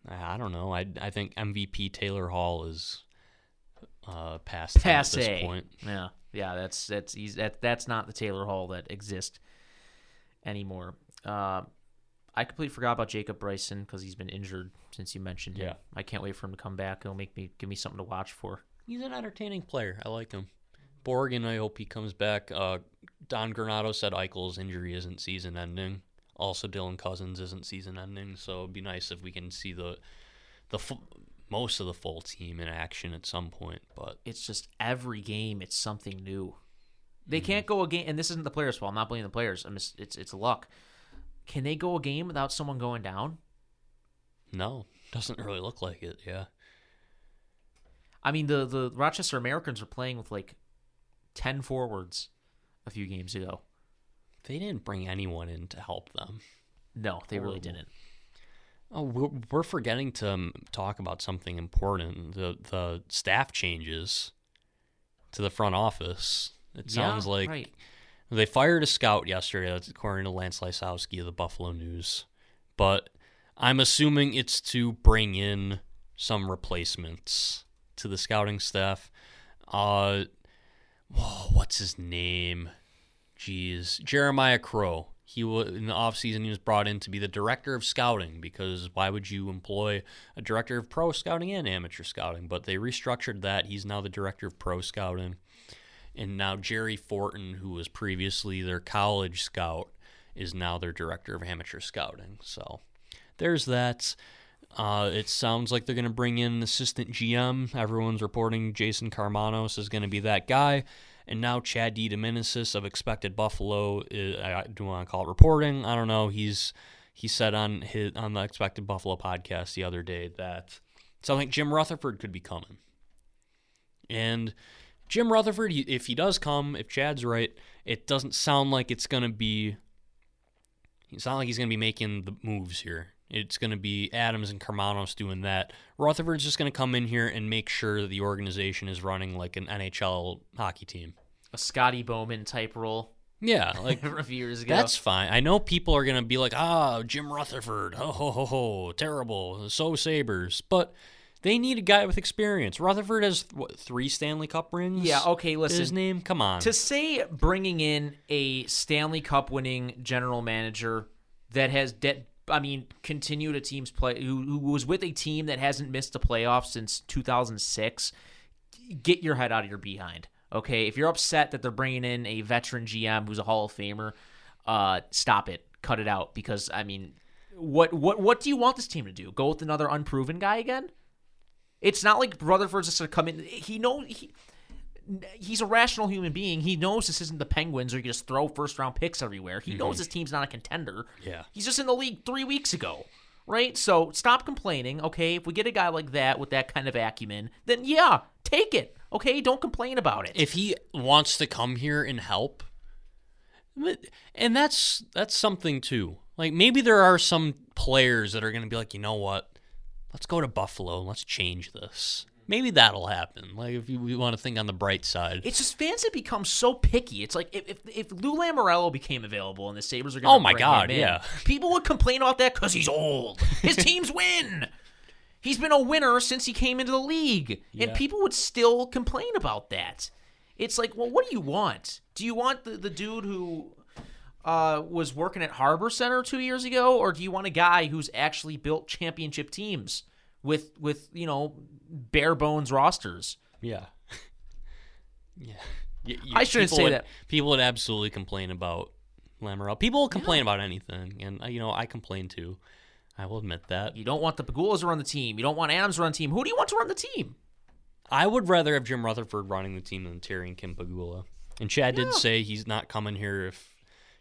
I I don't know. I I think MVP Taylor Hall is uh, past at this point. Yeah, yeah, that's that's he's, that that's not the Taylor Hall that exists anymore. Uh, I completely forgot about Jacob Bryson because he's been injured since you mentioned him. Yeah. I can't wait for him to come back. It'll make me give me something to watch for. He's an entertaining player. I like him. Borgen, I hope he comes back. Uh, Don Granato said Eichel's injury isn't season ending. Also, Dylan Cozens isn't season ending. So it'd be nice if we can see the the most of the full team in action at some point. But It's just every game, it's something new. They mm-hmm. can't go a game, and this isn't the players' fault. I'm not blaming the players. I'm just, it's it's luck. Can they go a game without someone going down? no, doesn't really look like it. Yeah. I mean, the the Rochester Americans were playing with like ten forwards a few games ago. They didn't bring anyone in to help them. No, they really didn't. Oh, we're, we're forgetting to um, talk about something important. The the staff changes to the front office. It sounds Yeah, like right. they fired a scout yesterday, that's according to Lance Lysowski of the Buffalo News. But I'm assuming it's to bring in some replacements to the scouting staff. Uh, whoa, what's his name? Jeez, Jeremiah Crowe. He was in the offseason he was brought in to be the director of scouting because why would you employ a director of pro scouting and amateur scouting? But they restructured that. He's now the director of pro scouting. And now Jerry Forton, who was previously their college scout, is now their director of amateur scouting. So there's that. Uh, it sounds like they're going to bring in an assistant GM. Everyone's reporting Jason Karmanos is going to be that guy. And now Chad DeDominicis of Expected Buffalo, uh, is, I do want to call it reporting. I don't know. He's he said on his on the Expected Buffalo podcast the other day that something like Jim Rutherford could be coming. And Jim Rutherford, he- if he does come, if Chad's right, it doesn't sound like it's to be. It's not like he's to be making the moves here. It's going to be Adams and Karmanos doing that. Rutherford's just going to come in here and make sure that the organization is running like an NHL hockey team. A Scotty Bowman type role Yeah, <laughs> like a few years ago. that's fine. I know people are going to be like, ah, Jim Rutherford, Oh, ho ho ho, terrible, so Sabres. But they need a guy with experience. Rutherford has, what, three Stanley Cup rings? yeah. Okay, Is listen. his name? Come on. to say bringing in a Stanley Cup winning general manager that has that I mean continue a team's play who, who was with a team that hasn't missed a playoff since 2006 get your head out of your behind okay? If you're upset that they're bringing in a veteran GM who's a Hall of Famer uh stop it. Cut it out because I mean what what what do you want this team to do? Go with another unproven guy again? It's not like Rutherford's just gonna come in. He know he he's a rational human being. He knows this isn't the Penguins or you just throw first round picks everywhere. He knows mm-hmm. his team's not a contender. Yeah. He's just in the league three weeks ago. Right? So stop complaining, okay? If we get a guy like that with that kind of acumen, then yeah, take it. Okay? Don't complain about it. if he wants to come here and help and that's that's something too like maybe there are some players that are going to be like you know what let's go to buffalo and let's change this maybe that'll happen like if you, we want to think on the bright side it's just fans have become so picky. It's like if if, if Lou Lamoriello became available and the Sabres are going to Oh my God, yeah. people would complain about that because he's old. His teams win. He's been a winner since he came into the league, and people would still complain about that. It's like, well, what do you want? Do you want the, the dude who uh, was working at Harbor Center two years ago, or do you want a guy who's actually built championship teams with with you know bare bones rosters? yeah <laughs> yeah I shouldn't say would- that. people would absolutely complain about Lamoriello. People will complain about anything, and uh, you know I complain too. I will admit that. You don't want the Pegulas to run the team. You don't want Adams to run the team. Who do you want to run the team? I would rather have Jim Rutherford running the team than Terry and Kim Pegula. And Chad did say he's not coming here if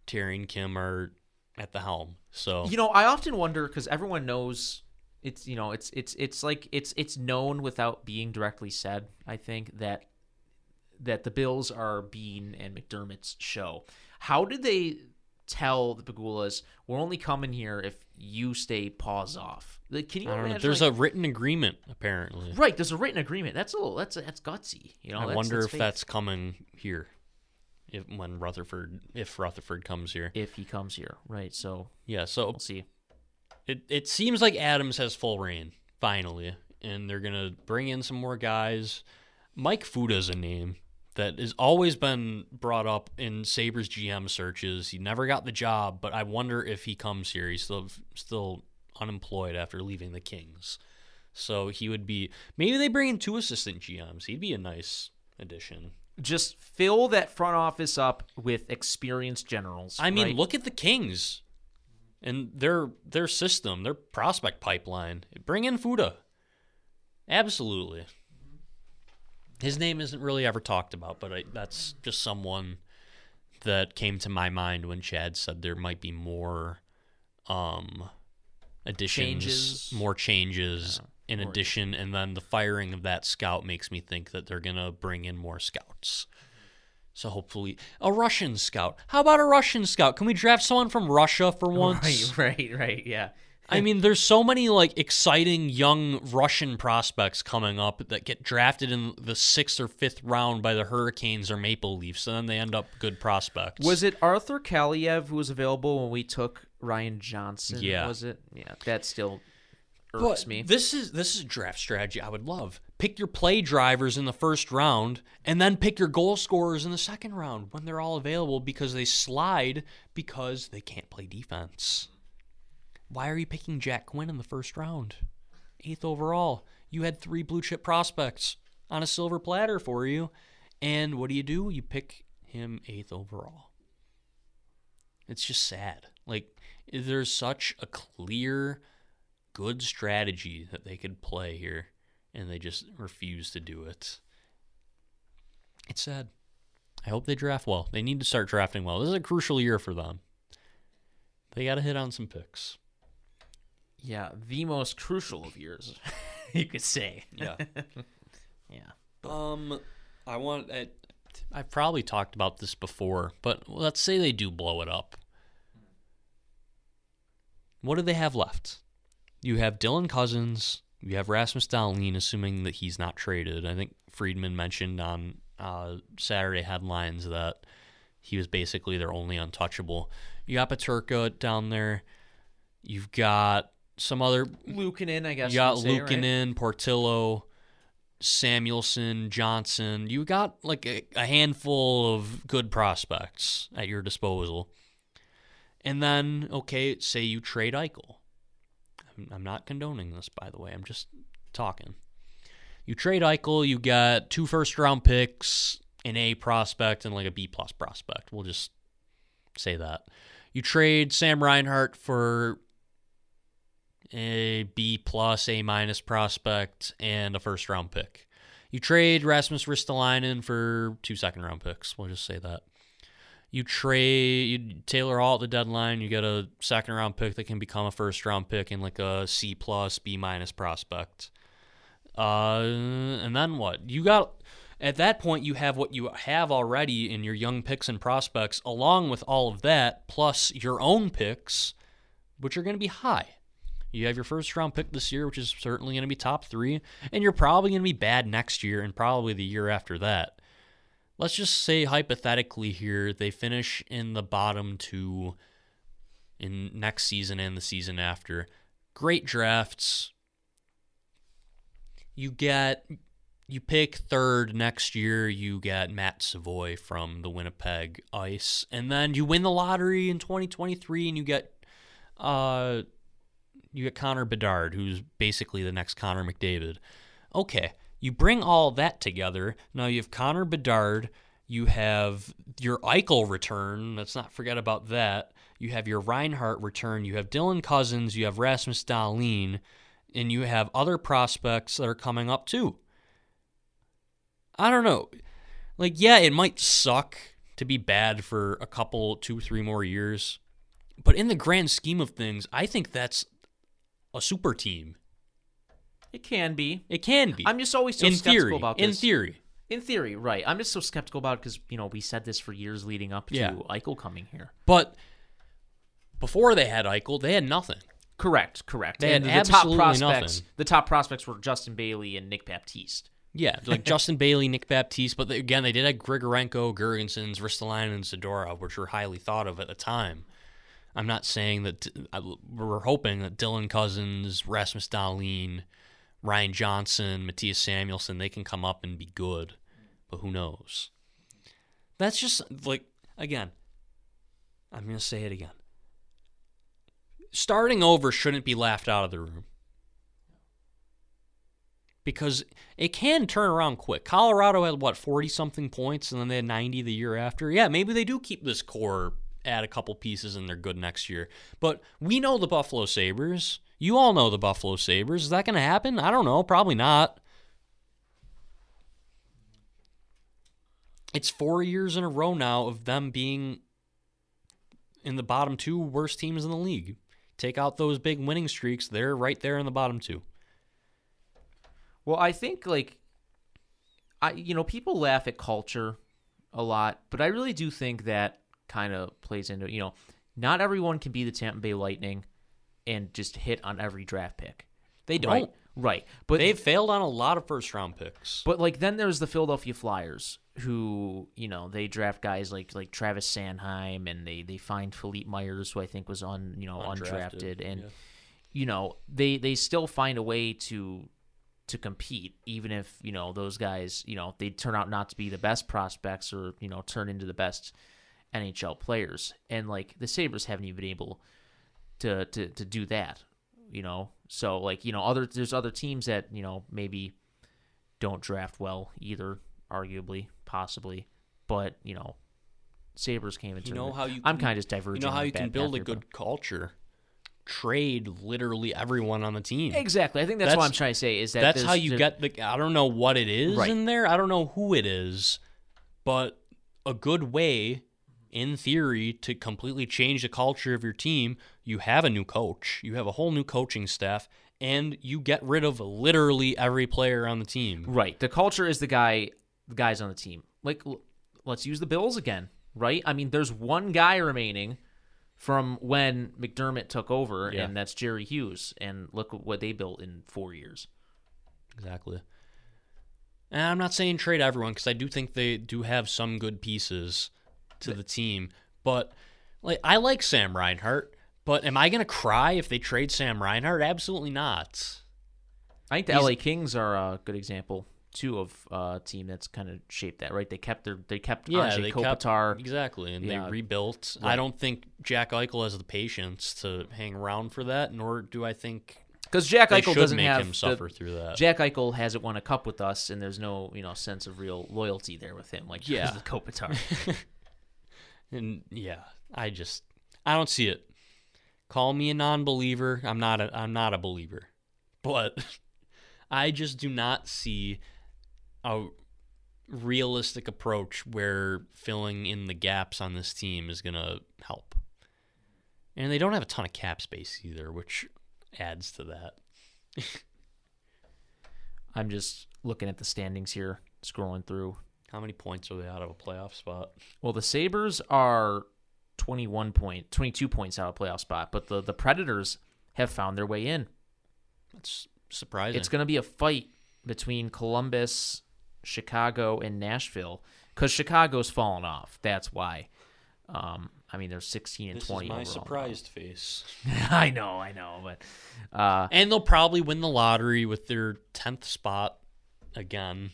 Terry and Kim are at the helm. So You know, I often wonder because everyone knows it's you know it's it's it's like it's it's known without being directly said. I think that that the Bills are Bean and McDermott's show. How did they tell the Pegulas we're only coming here if you stay paws off. Like, can you imagine? There's like- a written agreement apparently. right. There's a written agreement. That's a little. That's that's gutsy. You know. I that's- wonder that's if that's coming here. If when Rutherford if Rutherford comes here. if he comes here. Right. So Yeah, so we'll see. It it seems like Adams has full reign finally, and they're gonna bring in some more guys. Mike Futa's a name that has always been brought up in Sabres GM searches. He never got the job, but I wonder if he comes here. He's still still unemployed after leaving the Kings, so he would be. Maybe they bring in two assistant GMs. He'd be a nice addition. Just fill that front office up with experienced generals. I mean, right? look at the Kings and their their system, their prospect pipeline. Bring in Futa. Absolutely. His name isn't really ever talked about, but I, that's just someone that came to my mind when Chad said there might be more um additions, Changes. more changes in more- addition, and then the firing of that scout makes me think that they're gonna bring in more scouts. So hopefully, a Russian scout. How about a Russian scout? Can we draft someone from Russia for once? Right. <laughs> Right. Right. Yeah. I mean, there's so many like exciting young Russian prospects coming up that get drafted in the sixth or fifth round by the Hurricanes or Maple Leafs, and then they end up good prospects. Was it Arthur Kaliyev who was available when we took Ryan Johnson? Yeah. Was it? Yeah. That still But irks me. This is this is a draft strategy I would love. Pick your play drivers in the first round, and then pick your goal scorers in the second round when they're all available because they slide because they can't play defense. Why are you picking Jack Quinn in the first round? Eighth overall. You had three blue chip prospects on a silver platter for you. And what do you do? You pick him eighth overall. It's just sad. Like, there's such a clear, good strategy that they could play here, and they just refuse to do it. It's sad. I hope they draft well. They need to start drafting well. This is a crucial year for them. They got to hit on some picks. yeah. The most crucial of years, <laughs> you could say. Yeah. <laughs> Yeah. Um, I want. I, I've probably talked about this before, but let's say they do blow it up. What do they have left? You have Dylan Cozens. You have Rasmus Dahlin, assuming that he's not traded. I think Friedman mentioned on uh, Saturday headlines that he was basically their only untouchable. You got Peterka down there. You've got some other Luukkonen, I guess. you got would say, right? Portillo, Samuelsson, Johnson. You got like a, a handful of good prospects at your disposal. And then, okay, say you trade Eichel. I'm, not condoning this, by the way. I'm just talking. You trade Eichel, you got two first round picks, an A prospect, and like a B plus prospect. We'll just say that. You trade Sam Reinhart for a B plus, A minus prospect, and a first round pick. You trade Rasmus Ristolainen for two second round picks. We'll just say that. You trade you Taylor Hall at the deadline. You get a second round pick that can become a first round pick and like a C plus, B minus prospect. Uh, and then what? You got at that point you have what you have already in your young picks and prospects, along with all of that, plus your own picks, which are going to be high. You have your first round pick this year, which is certainly going to be top three, and you're probably going to be bad next year and probably the year after that. Let's just say hypothetically here, they finish in the bottom two in next season and the season after. Great drafts. You get you pick third next year, you get Matt Savoie from the Winnipeg Ice, and then you win the lottery in 2023 and you get uh you get Connor Bedard, who's basically the next Connor McDavid. Okay, you bring all that together. Now you have Connor Bedard, you have your Eichel return. Let's not forget about that. You have your Reinhart return. You have Dylan Cozens. You have Rasmus Dahlin, and you have other prospects that are coming up too. I don't know. Like, yeah, it might suck to be bad for a couple, two, three more years. But in the grand scheme of things, I think that's a super team. It can be. It can be. I'm just always so in skeptical theory. about this. in theory. In theory, right. I'm just so skeptical about it because, you know, we said this for years leading up to Yeah. Eichel coming here. But before they had Eichel, they had nothing. Correct, correct. They and had the top prospects, nothing. the top prospects were Justin Bailey and Nick Baptiste. Yeah, like <laughs> Justin Bailey, Nick Baptiste, but they, again, they did have Grigorenko, Girgensons, Ristolainen, and Zadorov, which were highly thought of at the time. I'm not saying that I- we're hoping that Dylan Cozens, Rasmus Dahlin, Ryan Johnson, Mattias Samuelsson, they can come up and be good, but who knows? That's just like again. I'm gonna say it again. Starting over shouldn't be laughed out of the room because it can turn around quick. Colorado had what 40 something points and then they had 90 the year after. Yeah, maybe they do keep this core add a couple pieces and they're good next year. But we know the Buffalo Sabres. You all know the Buffalo Sabres. Is that going to happen? I don't know, probably not. It's 4 years in a row now of them being in the bottom two worst teams in the league. Take out those big winning streaks, they're right there in the bottom two. Well, I think like I you know, people laugh at culture a lot, but I really do think that kind of plays into, you know, not everyone can be the Tampa Bay Lightning and just hit on every draft pick. They don't. Right. Right. But They've failed on a lot of first round picks. But like then there's the Philadelphia Flyers who, you know, they draft guys like like Travis Sanheim and they they find Philippe Myers who I think was on, you know, undrafted, Undrafted, and yeah. you know, they they still find a way to to compete even if, you know, those guys, you know, they turn out not to be the best prospects or, you know, turn into the best NHL players. And like the Sabres haven't even been able to to to do that, you know. So like, you know, other there's other teams that, you know, maybe don't draft well either, arguably, possibly. But you know, Sabres came into. You know how you I'm kind of diverging. You know how you can build a here, good culture? Trade literally everyone on the team. Exactly. I think that's, what I'm trying to say. Is that That's how you get the. I don't know what it is Right. in there. I don't know who it is, but a good way, in theory, to completely change the culture of your team. You have a new coach. You have a whole new coaching staff, and you get rid of literally every player on the team. Right. The culture is the guy, the guys on the team. Like, l- let's use the Bills again. Right. I mean, there's one guy remaining from when McDermott took over, Yeah. and that's Jerry Hughes. And look what they built in four years. Exactly. And I'm not saying trade everyone because I do think they do have some good pieces to the team. But like I like Sam Reinhart, but am I gonna cry if they trade Sam Reinhart? Absolutely not. I think the He's- LA Kings are a good example too of a team that's kind of shaped that. Right. They kept their they kept Yeah, Anze they kept Kopitar. exactly, and Yeah. they rebuilt. I don't think Jack Eichel has the patience to hang around for that, nor do I think Because Jack they Eichel doesn't make have him the- suffer through that. Jack Eichel hasn't won a cup with us, and there's no you know sense of real loyalty there with him, like Yeah. <laughs> Kopitar. <laughs> And yeah, I just I don't see it. Call me a non-believer. I'm not a I'm not a believer. But <laughs> I just do not see a realistic approach where filling in the gaps on this team is going to help. And they don't have a ton of cap space either, which adds to that. <laughs> I'm just looking at the standings here, scrolling through. How many points are they out of a playoff spot? Well, the Sabres are 21 point, 22 points out of playoff spot, but the the Predators have found their way in. That's surprising. It's going to be a fight between Columbus, Chicago, and Nashville because Chicago's fallen off. That's why. Um, I mean, they're 16 and this 20 is my overall surprised face. <laughs> I know, I know, but uh, And they'll probably win the lottery with their 10th spot again.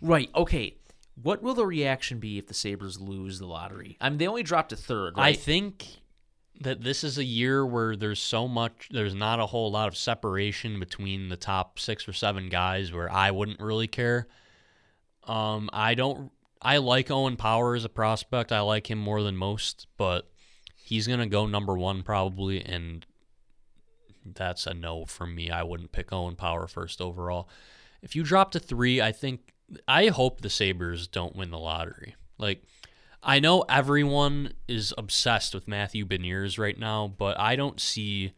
right, okay. What will the reaction be if the Sabres lose the lottery? I mean, they only dropped to third. I think that this is a year where there's so much, there's not a whole lot of separation between the top six or seven guys where I wouldn't really care. Um, I don't, I like Owen Power as a prospect. I like him more than most, but he's going to go number one probably. And that's a no for me. I wouldn't pick Owen Power first overall. If you drop to three, I think I hope the Sabres don't win the lottery. Like I know everyone is obsessed with Matthew Beniers right now, but I don't see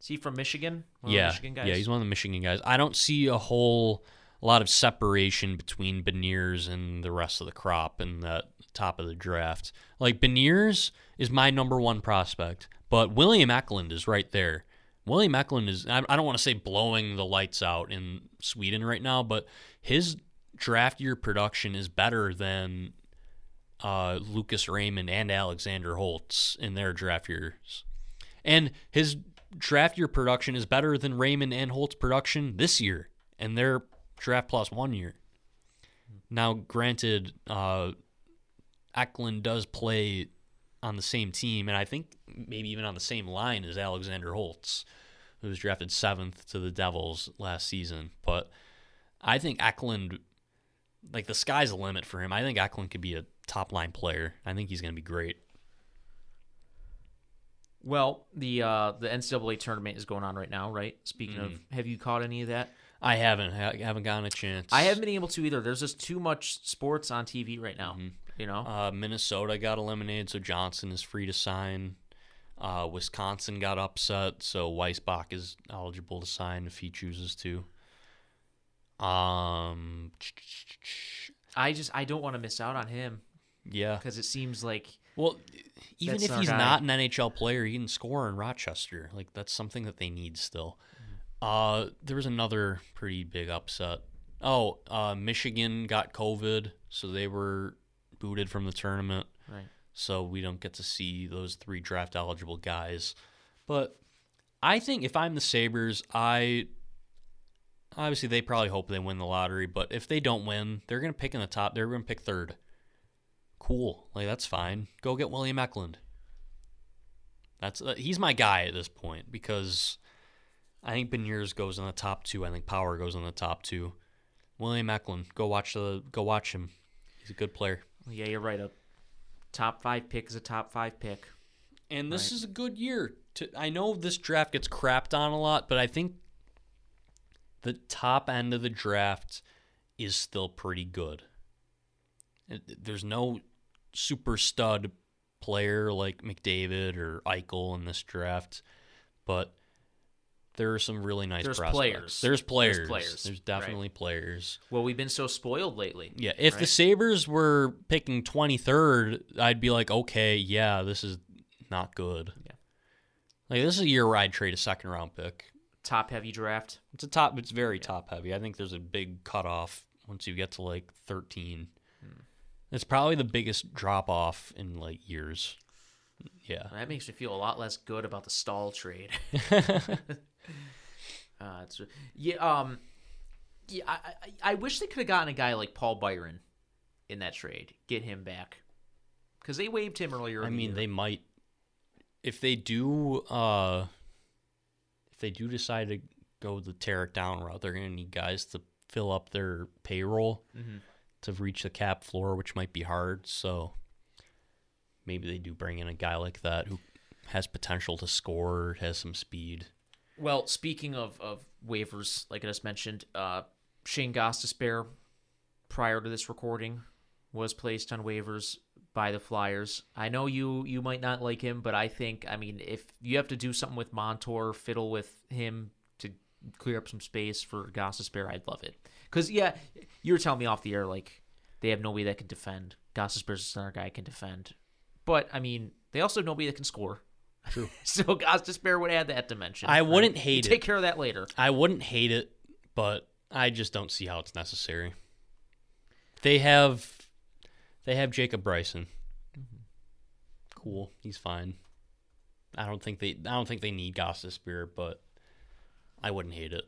Is he from Michigan? One of the yeah, Michigan guys? yeah, he's one of the Michigan guys. I don't see a whole lot of separation between Beniers and the rest of the crop in the top of the draft. Like Beniers is my number one prospect, but William Eklund is right there William Eklund is, I don't want to say blowing the lights out in Sweden right now, but his draft year production is better than uh, Lucas Raymond and Alexander Holtz in their draft years. And his draft year production is better than Raymond and Holtz production this year and their draft plus one year. Now, granted, uh, Eklund does play on the same team, and I think maybe even on the same line as Alexander Holtz, who was drafted seventh to the Devils last season. But I think Eklund, like the sky's the limit for him. I think Eklund could be a top line player. I think he's going to be great. Well, the uh, the NCAA tournament is going on right now, right? Speaking of, Mm-hmm. have you caught any of that? I haven't, I haven't gotten a chance. I haven't been able to either. There's just too much sports on TV right now. You know, Uh, Minnesota got eliminated, so Johnson is free to sign. Uh, Wisconsin got upset, so Weissbach is eligible to sign if he chooses to. Um, I just I don't want to miss out on him yeah. because it seems like Well, even if he's guy. not an NHL player, he can score in Rochester. Like that's something that they need still. Uh, there was another pretty big upset. Oh, uh, Michigan got COVID, so they were booted from the tournament. right. so we don't get to see those three draft eligible guys. But I think if I'm the Sabres, I obviously they probably hope they win the lottery, but if they don't win, they're going to pick in the top. They're going to pick third. Cool. Like that's fine. Go get William Eklund. That's uh, he's my guy at this point because I think Beniers goes in the top 2. I think Power goes in the top 2. William Eklund, go watch the go watch him. He's a good player. Yeah, you're right. A top five pick is a top five pick. And this Right. is a good year. To I know this draft gets crapped on a lot, but I think the top end of the draft is still pretty good. There's no super stud player like McDavid or Eichel in this draft, but there are some really nice There's prospects. players. There's players. There's There's, players, right. definitely players. Well, we've been so spoiled lately. Yeah, if the Sabres were picking 23rd, I'd be like, okay, yeah, this is not good. Yeah. Like, this is a year where I'd trade a second round pick. Top heavy draft. It's a top, it's very top heavy. I think there's a big cutoff once you get to like 13. Hmm. It's probably the biggest drop off in like years. Yeah. That makes me feel a lot less good about the Staal trade. <laughs> <laughs> uh, it's, yeah, um, yeah. I, I, I wish they could have gotten a guy like Paul Byron in that trade. Get him back because they waived him earlier. I in the mean, they might if they do uh if they do decide to go the tear it down route, they're gonna need guys to fill up their payroll Mhm. to reach the cap floor, which might be hard. So maybe they do bring in a guy like that who has potential to score, has some speed. Well, speaking of, of waivers, like I just mentioned, uh, Shane Gostisbehere, prior to this recording, was placed on waivers by the Flyers. I know you you might not like him, but I think I mean if you have to do something with Montour, fiddle with him to clear up some space for Gostisbehere, I'd love it. Because yeah, you were telling me off the air like they have nobody that can defend. Gostisbehere's a center guy can defend, but I mean they also have nobody that can score. True. <laughs> so Gostisbehere would add that dimension. I wouldn't hate it. Take care of that later. I wouldn't hate it, but I just don't see how it's necessary. They have they have Jacob Bryson. Cool, he's fine. I don't think they I don't think they need Gostisbehere, but I wouldn't hate it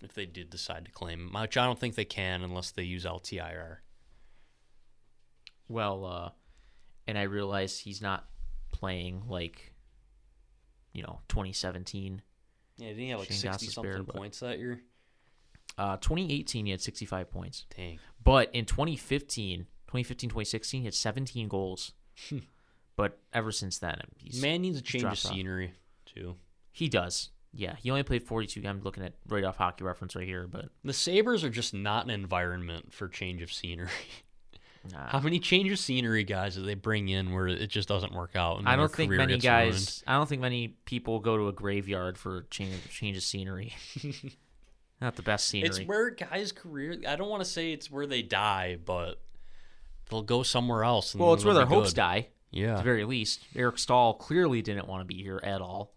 if they did decide to claim him, which I don't think they can unless they use LTIR. Well, uh, and I realize he's not playing like, you know, 2017. Yeah, didn't he have like Shane sixty something but- points that year? Uh, 2018, he had 65 points. Dang. But in 2015, 2015, 2016, he had 17 goals. but ever since then, he's, Man needs a change of dropped off. scenery too. he does. Yeah, he only played 42. I'm looking at right off hockey reference right here, but The Sabres are just not an environment for change of scenery. <laughs> uh, How many change of scenery guys do they bring in where it just doesn't work out? And I don't think many guys. ruined? I don't think many people go to a graveyard for change change of scenery. <laughs> Not the best scenery. It's where guys' career. I don't want to say it's where they die, but they'll go somewhere else. And well, it's where their hopes good. die. Yeah, At the very least, Eric Staal clearly didn't want to be here at all.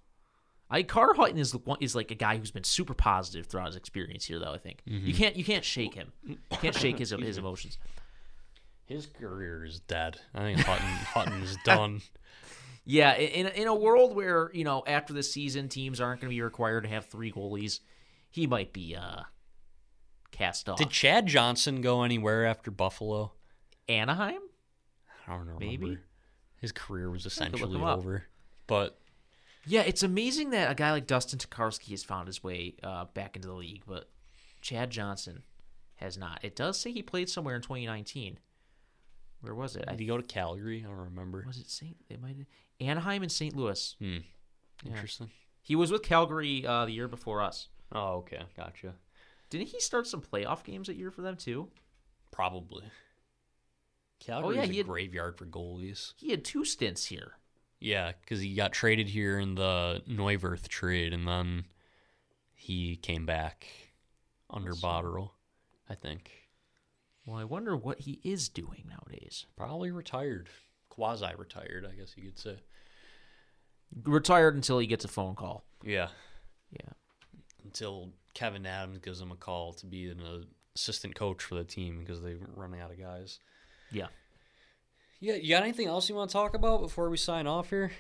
I Carter Hutton is is like a guy who's been super positive throughout his experience here, though. I think you can't you can't shake him. You can't shake his his <laughs> emotions. His career is dead. I think Hutton Hutton is <laughs> done. Yeah, in in a world where you know after the season teams aren't going to be required to have three goalies, he might be uh cast off. Did Chad Johnson go anywhere after Buffalo? Anaheim? I don't remember. Maybe. His career was essentially over. But Yeah, it's amazing that a guy like Dustin Tokarski has found his way uh, back into the league, but Chad Johnson has not. It does say he played somewhere in 2019. Where was it? I did he go to Calgary? I don't remember. was it St. It might Anaheim and St. Louis. Hmm. Yeah. Interesting. He was with Calgary uh, the year before us. Oh, okay. Gotcha. Didn't he start some playoff games that year for them too? Probably. Calgary's Oh, he a had- graveyard for goalies. He had two stints here. Yeah, because he got traded here in the Neuwirth trade, and then he came back under Botterill, I think. Well, I wonder what he is doing nowadays. Probably retired. Quasi retired, I guess you could say. Retired until he gets a phone call. Yeah. Yeah. Until Kevyn Adams gives him a call to be an assistant coach for the team because they're running out of guys. Yeah. Yeah, you got anything else you want to talk about before we sign off here?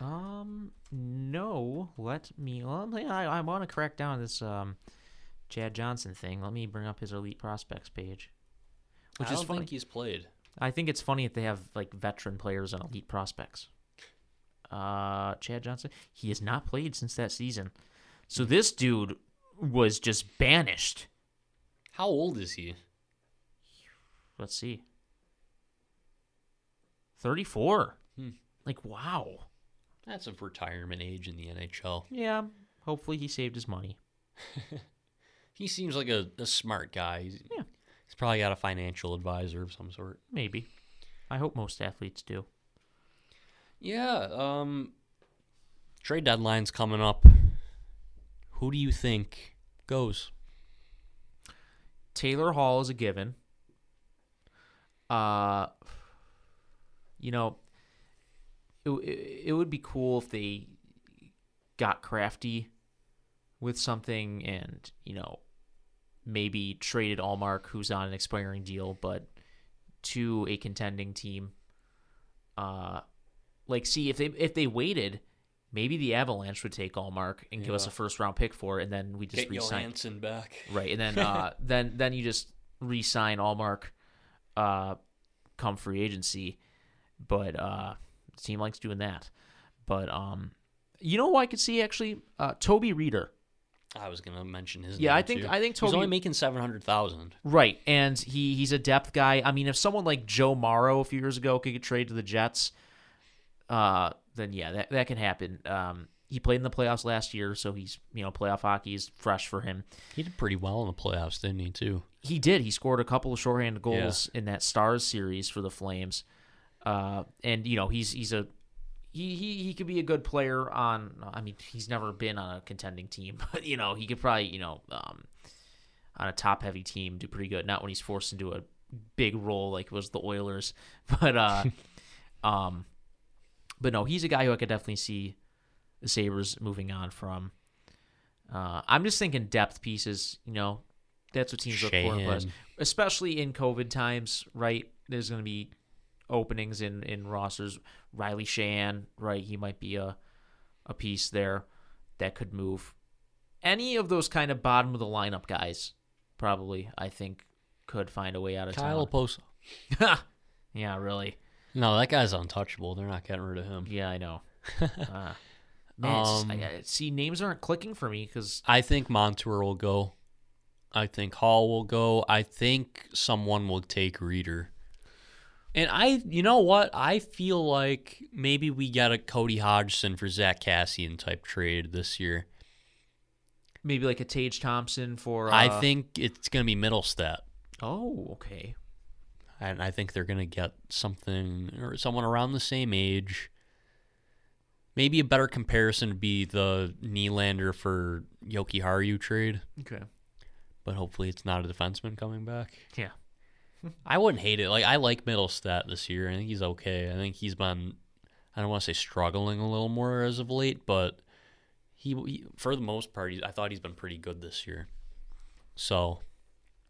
Um, no. Let me. Well, I I want to crack down this um, Chad Johnson thing. Let me bring up his elite prospects page. Which I is don't funny. think he's played. I think it's funny that they have like veteran players on elite prospects. Uh, Chad Johnson, he has not played since that season. So this dude was just banished. How old is he? Let's see. 34. Hmm. Like, wow. That's a retirement age in the NHL. Yeah, hopefully he saved his money. <laughs> He seems like a, a smart guy. He's, Yeah. he's probably got a financial advisor of some sort. Maybe. I hope most athletes do. Yeah. Um, trade deadline's coming up. Who do you think goes? Taylor Hall is a given. Uh, you know, it, it, it would be cool if they got crafty with something and, you know, maybe traded Ullmark, who's on an expiring deal, but to a contending team. Uh, like, see if they if they waited, maybe the Avalanche would take Ullmark and give us a first round pick for it, and then we just Get resign. Johansson back. Right, and then <laughs> uh, then then you just re-sign Ullmark, uh, come free agency, but uh, team likes doing that. But um, you know who I could see actually? Uh, Toby Rieder. I was gonna mention his. Yeah, I think- too. I think he's Toby- only making seven hundred thousand. Right, and he he's a depth guy. I mean, if someone like Joe Morrow a few years ago could get traded to the Jets, uh, then yeah, that that can happen. Um, he played in the playoffs last year, so he's you know playoff hockey is fresh for him. He did pretty well in the playoffs, didn't he? Too. He did. He scored a couple of shorthanded goals in that Stars series for the Flames. Uh, and you know he's he's a he, he he could be a good player on. I mean, he's never been on a contending team, <laughs> but you know he could probably you know um, on a top heavy team do pretty good. Not when he's forced into a big role like was the Oilers, <laughs> but uh, <laughs> um, but no, he's a guy who I could definitely see the Sabres moving on from. Uh, I'm just thinking depth pieces. You know, that's what teams look for in players, Sheahan. especially in COVID times. Right, there's going to be openings in in rosters. Riley Sheahan, right? He might be a a piece there that could move. Any of those kind of bottom of the lineup guys, probably I think could find a way out of Kyle town. <laughs> yeah, really. No, that guy's untouchable. They're not getting rid of him. Yeah, I know. <laughs> uh, man, Um, I, I- see, names aren't clicking for me because I think Montour will go. I think Hall will go. I think someone will take Rieder. And I, you know what? I feel like maybe we get a Cody Hodgson for Zack Kassian type trade this year. maybe like a Tage Thompson for. Uh, I think it's going to be Mittelstadt. Oh, okay. And I think they're going to get something or someone around the same age. Maybe a better comparison would be the Nylander for Jokiharju trade, Okay. but hopefully it's not a defenseman coming back. Yeah. I wouldn't hate it. Like I like Mittelstadt this year. I think he's okay. I think he's been I don't want to say struggling a little more as of late, but he, he for the most part, he, I thought he's been pretty good this year. So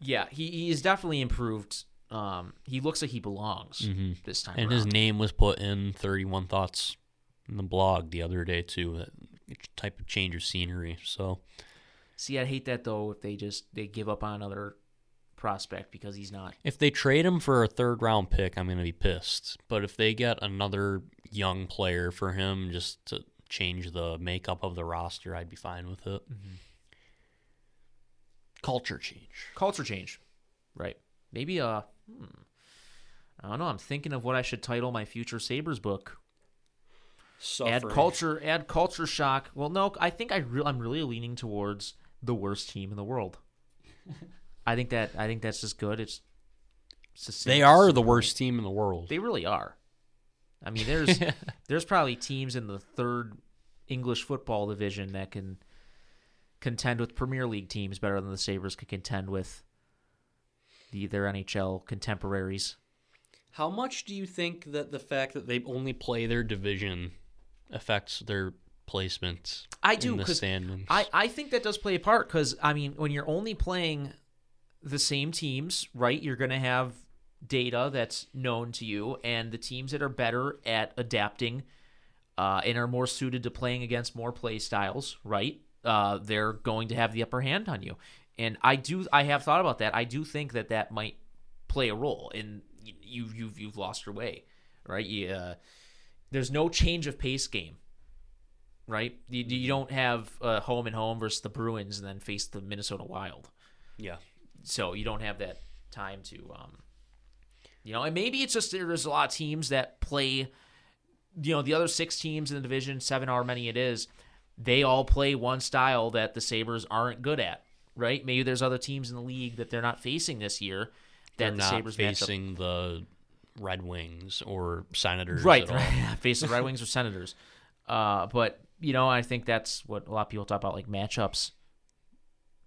Yeah, he he's definitely improved. Um, he looks like he belongs this time. Mm-hmm. and his name was put in 31 thoughts in the blog the other day too. That type of change of scenery. So See, I hate that though. If they just they give up on another prospect because he's not. if they trade him for a third round pick, I'm going to be pissed. But if they get another young player for him just to change the makeup of the roster, I'd be fine with it. Culture change. culture change, right? Maybe uh, hmm, I don't know. I'm thinking of what I should title my future Sabres book. Add culture, add culture shock. Well, no, I think I re- I'm really leaning towards the worst team in the world. <laughs> I think that I think that's just good. It's, it's the They are the worst team in the world. They really are. I mean, there's <laughs> there's probably teams in the third English football division that can contend with Premier League teams better than the Sabres could contend with the their NHL contemporaries. How much do you think that the fact that they only play their division affects their placement I do in the because standings? I, I think that does play a part because I mean when you're only playing the same teams, right? You're going to have data that's known to you, and the teams that are better at adapting uh, and are more suited to playing against more play styles, right? Uh, they're going to have the upper hand on you, and I do. I have thought about that. I do think that that might play a role in you. You've you've lost your way, right? You, uh, there's no change of pace game right? You, you don't have uh, home and home versus the Bruins and then face the Minnesota Wild. yeah. So you don't have that time to, um, you know, and maybe it's just there's a lot of teams that play, you know, the other six teams in the division, seven however many it is, they all play one style that the Sabres aren't good at, right? Maybe there's other teams in the league that they're not facing this year that They're the not Sabres facing the Red Wings or Senators. right, right. the <laughs> Red Wings or Senators. Uh, but you know, I think that's what a lot of people talk about, like matchups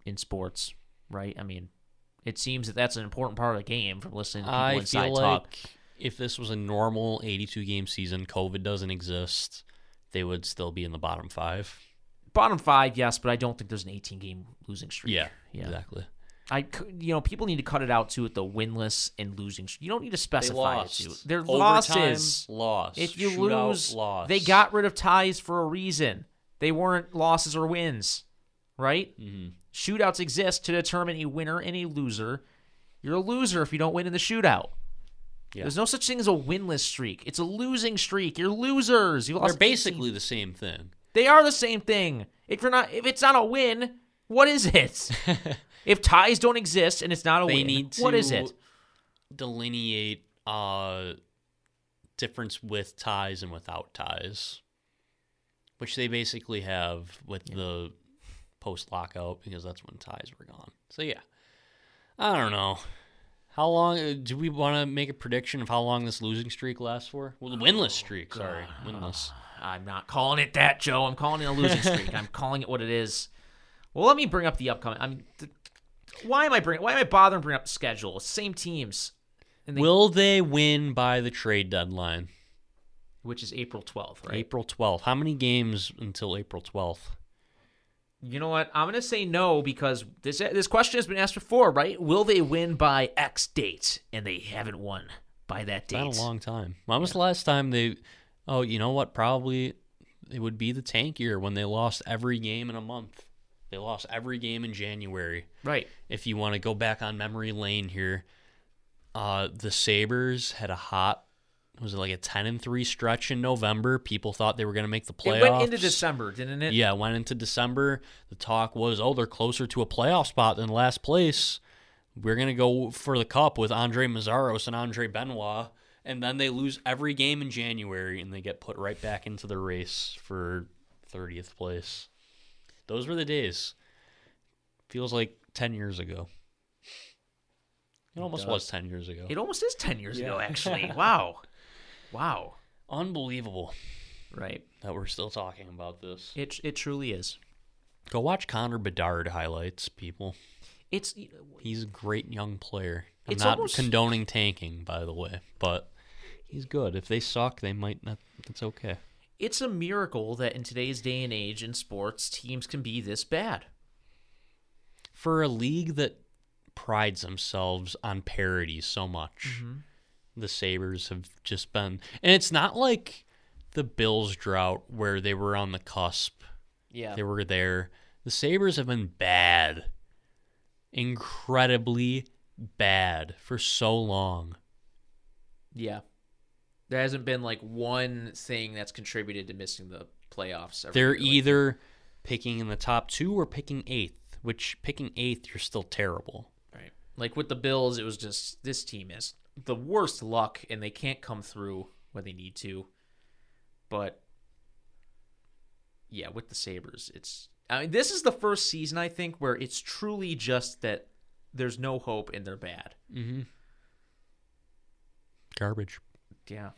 in sports, right? I mean, it seems that that's an important part of the game from listening to people I inside feel talk. like if this was a normal 82 game season, COVID doesn't exist, they would still be in the bottom five. Bottom five, yes, but I don't think there's an 18 game losing streak. Yeah, yeah. exactly. I, you know, people need to cut it out too with the winless and losing. You don't need to specify it too. Their Overtime, losses. loss. If you Shootout, lose, loss. they got rid of ties for a reason. They weren't losses or wins, right? Mhm. Shootouts exist to determine a winner and a loser. You're a loser if you don't win in the shootout. Yeah. There's no such thing as a winless streak. It's a losing streak. You're losers. You They're lost 18. basically the same thing. They are the same thing. If you're not, if it's not a win, what is it? <laughs> if ties don't exist and it's not a They win, need to what is it? delineate uh difference with ties and without ties, which they basically have with the post lockout because that's when ties were gone. So yeah, I don't know. How long uh, do we want to make a prediction of how long this losing streak lasts for? Well, the winless streak. Sorry, winless. I'm not calling it that, Joe. I'm calling it a losing <laughs> streak. I'm calling it what it is. Well, let me bring up the upcoming. I mean, th- why am I bringing? Why am I bothering bringing up the schedule? Same teams, and they, Will they win by the trade deadline? which is April 12th, right? April 12th. How many games until April 12th? You know what? I'm gonna say no because this this question has been asked before, right? Will they win by X date? And they haven't won by that It's date. been a long time. When was the last time they? Oh, you know what? Probably it would be the tank year when they lost every game in a month. They lost every game in January. Right. If you want to go back on memory lane here, uh, the Sabres had a hot. Was it like a ten and three stretch in November? People thought they were going to make the playoffs. It went into December, didn't it? Yeah, went into December. The talk was, oh, they're closer to a playoff spot than last place. We're gonna go for the cup with Andrej Meszaros and Andre Benoit, and then they lose every game in January, and they get put right back into the race for thirtieth place. Those were the days. Feels like ten years ago. It almost does. was ten years ago. It almost is 10 years ago, actually. <laughs> wow. Wow. Unbelievable Right. that we're still talking about this. It it truly is. Go watch Connor Bedard highlights, people. It's He's a great young player. I'm It's not almost- condoning tanking, by the way, but he's good. If they suck, they might not. It's okay. it's a miracle that in today's day and age in sports, teams can be this bad. For a league that prides themselves on parity so much, mm-hmm. The Sabres have just been. And it's not like the Bills drought where they were on the cusp, Yeah. they were there. The Sabres have been bad, incredibly bad for so long. Yeah. There hasn't been like one thing that's contributed to missing the playoffs. They're year, like- either picking in the top two or picking eighth, which picking eighth, you're still terrible. Right. Like with the Bills, it was just this team is the worst luck and they can't come through when they need to. But yeah, with the Sabres, it's I mean, this is the first season I think where it's truly just that there's no hope and they're bad. Mm-hmm. Garbage. Yeah.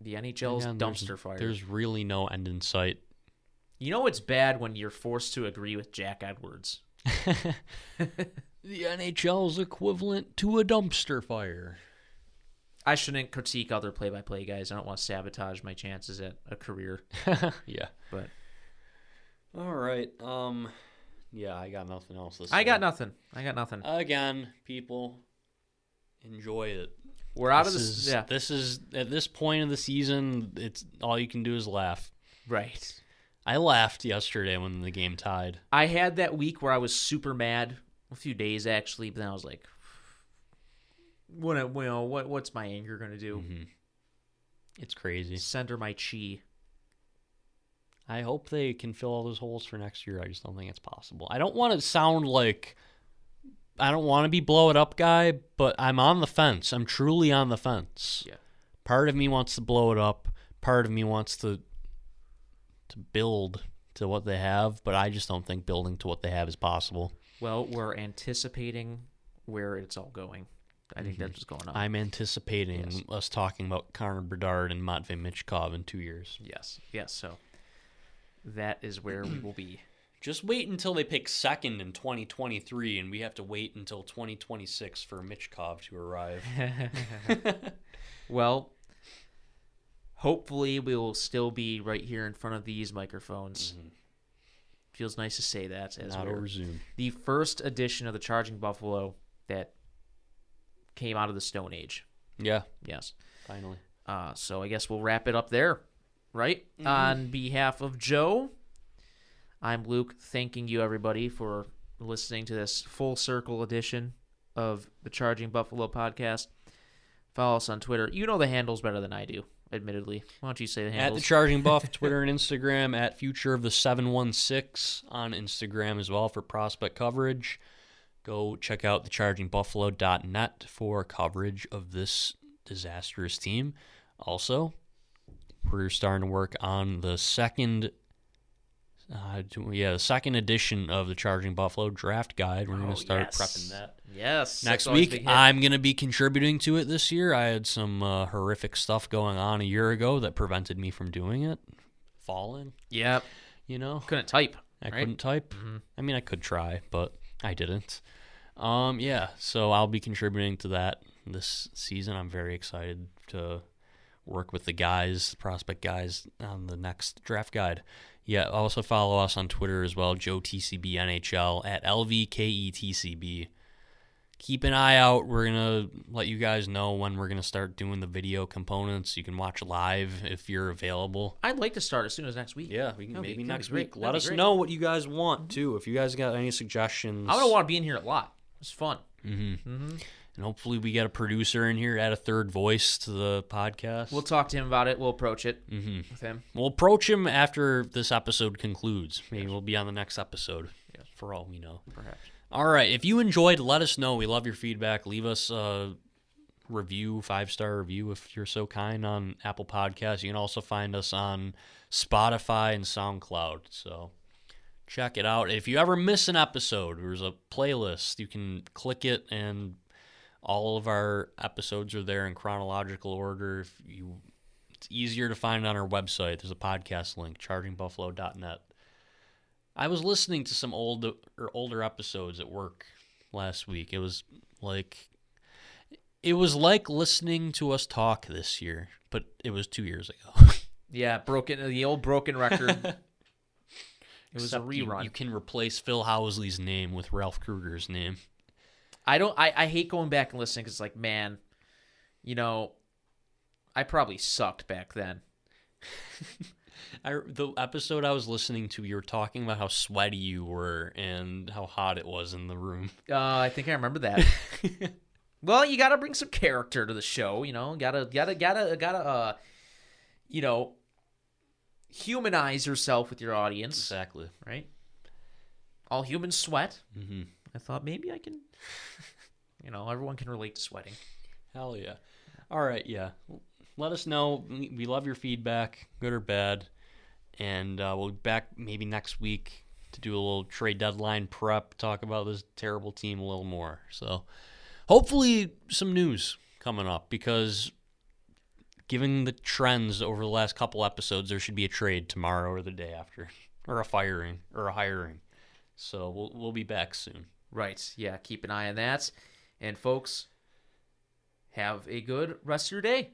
The NHL's Again, there's- dumpster fire. There's really no end in sight. You know it's bad when you're forced to agree with Jack Edwards. <laughs> The NHL's equivalent to a dumpster fire. I shouldn't critique other play-by-play guys. I don't want to sabotage my chances at a career. <laughs> yeah. But All right. Um. Yeah, I got nothing else. This I got nothing. I got nothing. Again, people, enjoy it. We're out of This this. is, yeah. This is at this point of the season. It's all you can do is laugh. Right. I laughed yesterday when the game tied. I had that week where I was super mad, a few days actually, but then I was like, what, you know, what, what's my anger gonna do? Mm-hmm. It's crazy. Center my chi. I hope they can fill all those holes for next year. I just don't think it's possible. I don't want to sound like I don't want to be blow it up guy, but I'm on the fence. I'm truly on the fence. Yeah. Part of me wants to blow it up. Part of me wants to to build to what they have, but I just don't think building to what they have is possible. Well, we're anticipating where it's all going. I think mm-hmm. that's what's going on. I'm anticipating Yes. us talking about Connor Bedard and Matvey Michkov in two years. yes, yes. So that is where we will be. <clears throat> Just wait until they pick second in 2023, and we have to wait until 2026 for Michkov to arrive. <laughs> <laughs> Well, hopefully we will still be right here in front of these microphones. Mm-hmm. Feels nice to say that as Not we're over Zoom. the first edition of the Charging Buffalo that came out of the Stone Age. Yeah, Yes. finally. Uh, so I guess we'll wrap it up there, right? On behalf of Joe, I'm Luke, thanking you everybody for listening to this full circle edition of the Charging Buffalo podcast. Follow us on Twitter. You know the handles better than I do, admittedly. Why don't you say the handles? At the Charging Buff, <laughs> Twitter and Instagram. At Future of the 716 on Instagram as well for prospect coverage. Go check out the thechargingbuffalo.net for coverage of this disastrous team. Also, we're starting to work on the second. Uh, yeah, the second edition of the Charging Buffalo draft guide. We're going Oh, to start yes. prepping that. yes. Next that's always a week. I'm going to be contributing to it this year. I had some uh, horrific stuff going on a year ago that prevented me from doing it. Falling, Yep. you know. Couldn't type. I right? couldn't type. I mean, I could try, but I didn't. Um, yeah, so I'll be contributing to that this season. I'm very excited to work with the guys, the prospect guys, on the next draft guide. Yeah, also follow us on Twitter as well, Joe TCB NHL at LVKETCB. Keep an eye out. We're gonna let you guys know when we're gonna start doing the video components. You can watch live if you're available. I'd like to start as soon as next week. Yeah, we can That'd be- maybe be next great. week. That'd Let be us great. know what you guys want mm-hmm. too. If you guys got any suggestions, I'm gonna want to be in here a lot. It's fun. Mm-hmm. Mm-hmm. And hopefully we get a producer in here, add a third voice to the podcast. We'll talk to him about it. We'll approach it Mhm. with him. We'll approach him after this episode concludes. Maybe we'll be on the next episode. Yes. For all we know. Perhaps. All right. If you enjoyed, let us know. We love your feedback. Leave us a review, five star review, if you're so kind, on Apple Podcasts. You can also find us on Spotify and SoundCloud. So check it out. If you ever miss an episode, there's a playlist. You can click it, and all of our episodes are there in chronological order. If you, it's easier to find on our website. There's a podcast link, chargingbuffalo.net. I was listening to some old or older episodes at work last week. It was like it was like listening to us talk this year, but it was 2 years ago. <laughs> Yeah, broken the old broken record. <laughs> it was Except a you- rerun. You, can replace Phil Housley's name with Ralph Krueger's name. I don't. I, I hate going back and listening because it's like, man, you know, I probably sucked back then. <laughs> I, the episode I was listening to, you were talking about how sweaty you were and how hot it was in the room. Uh, I think I remember that. <laughs> well, you got to bring some character to the show. You know, gotta gotta gotta gotta uh, you know, humanize yourself with your audience, Exactly. right? All humans sweat. hmm I thought maybe I can. You know, everyone can relate to sweating. Hell yeah. All right, yeah. Let us know. We love your feedback, good or bad. And uh, we'll be back maybe next week to do a little trade deadline prep, talk about this terrible team a little more. So hopefully some news coming up because given the trends over the last couple episodes, there should be a trade tomorrow or the day after, or a firing or a hiring. So we'll we'll be back soon. Right. Yeah. Keep an eye on that. And folks, have a good rest of your day.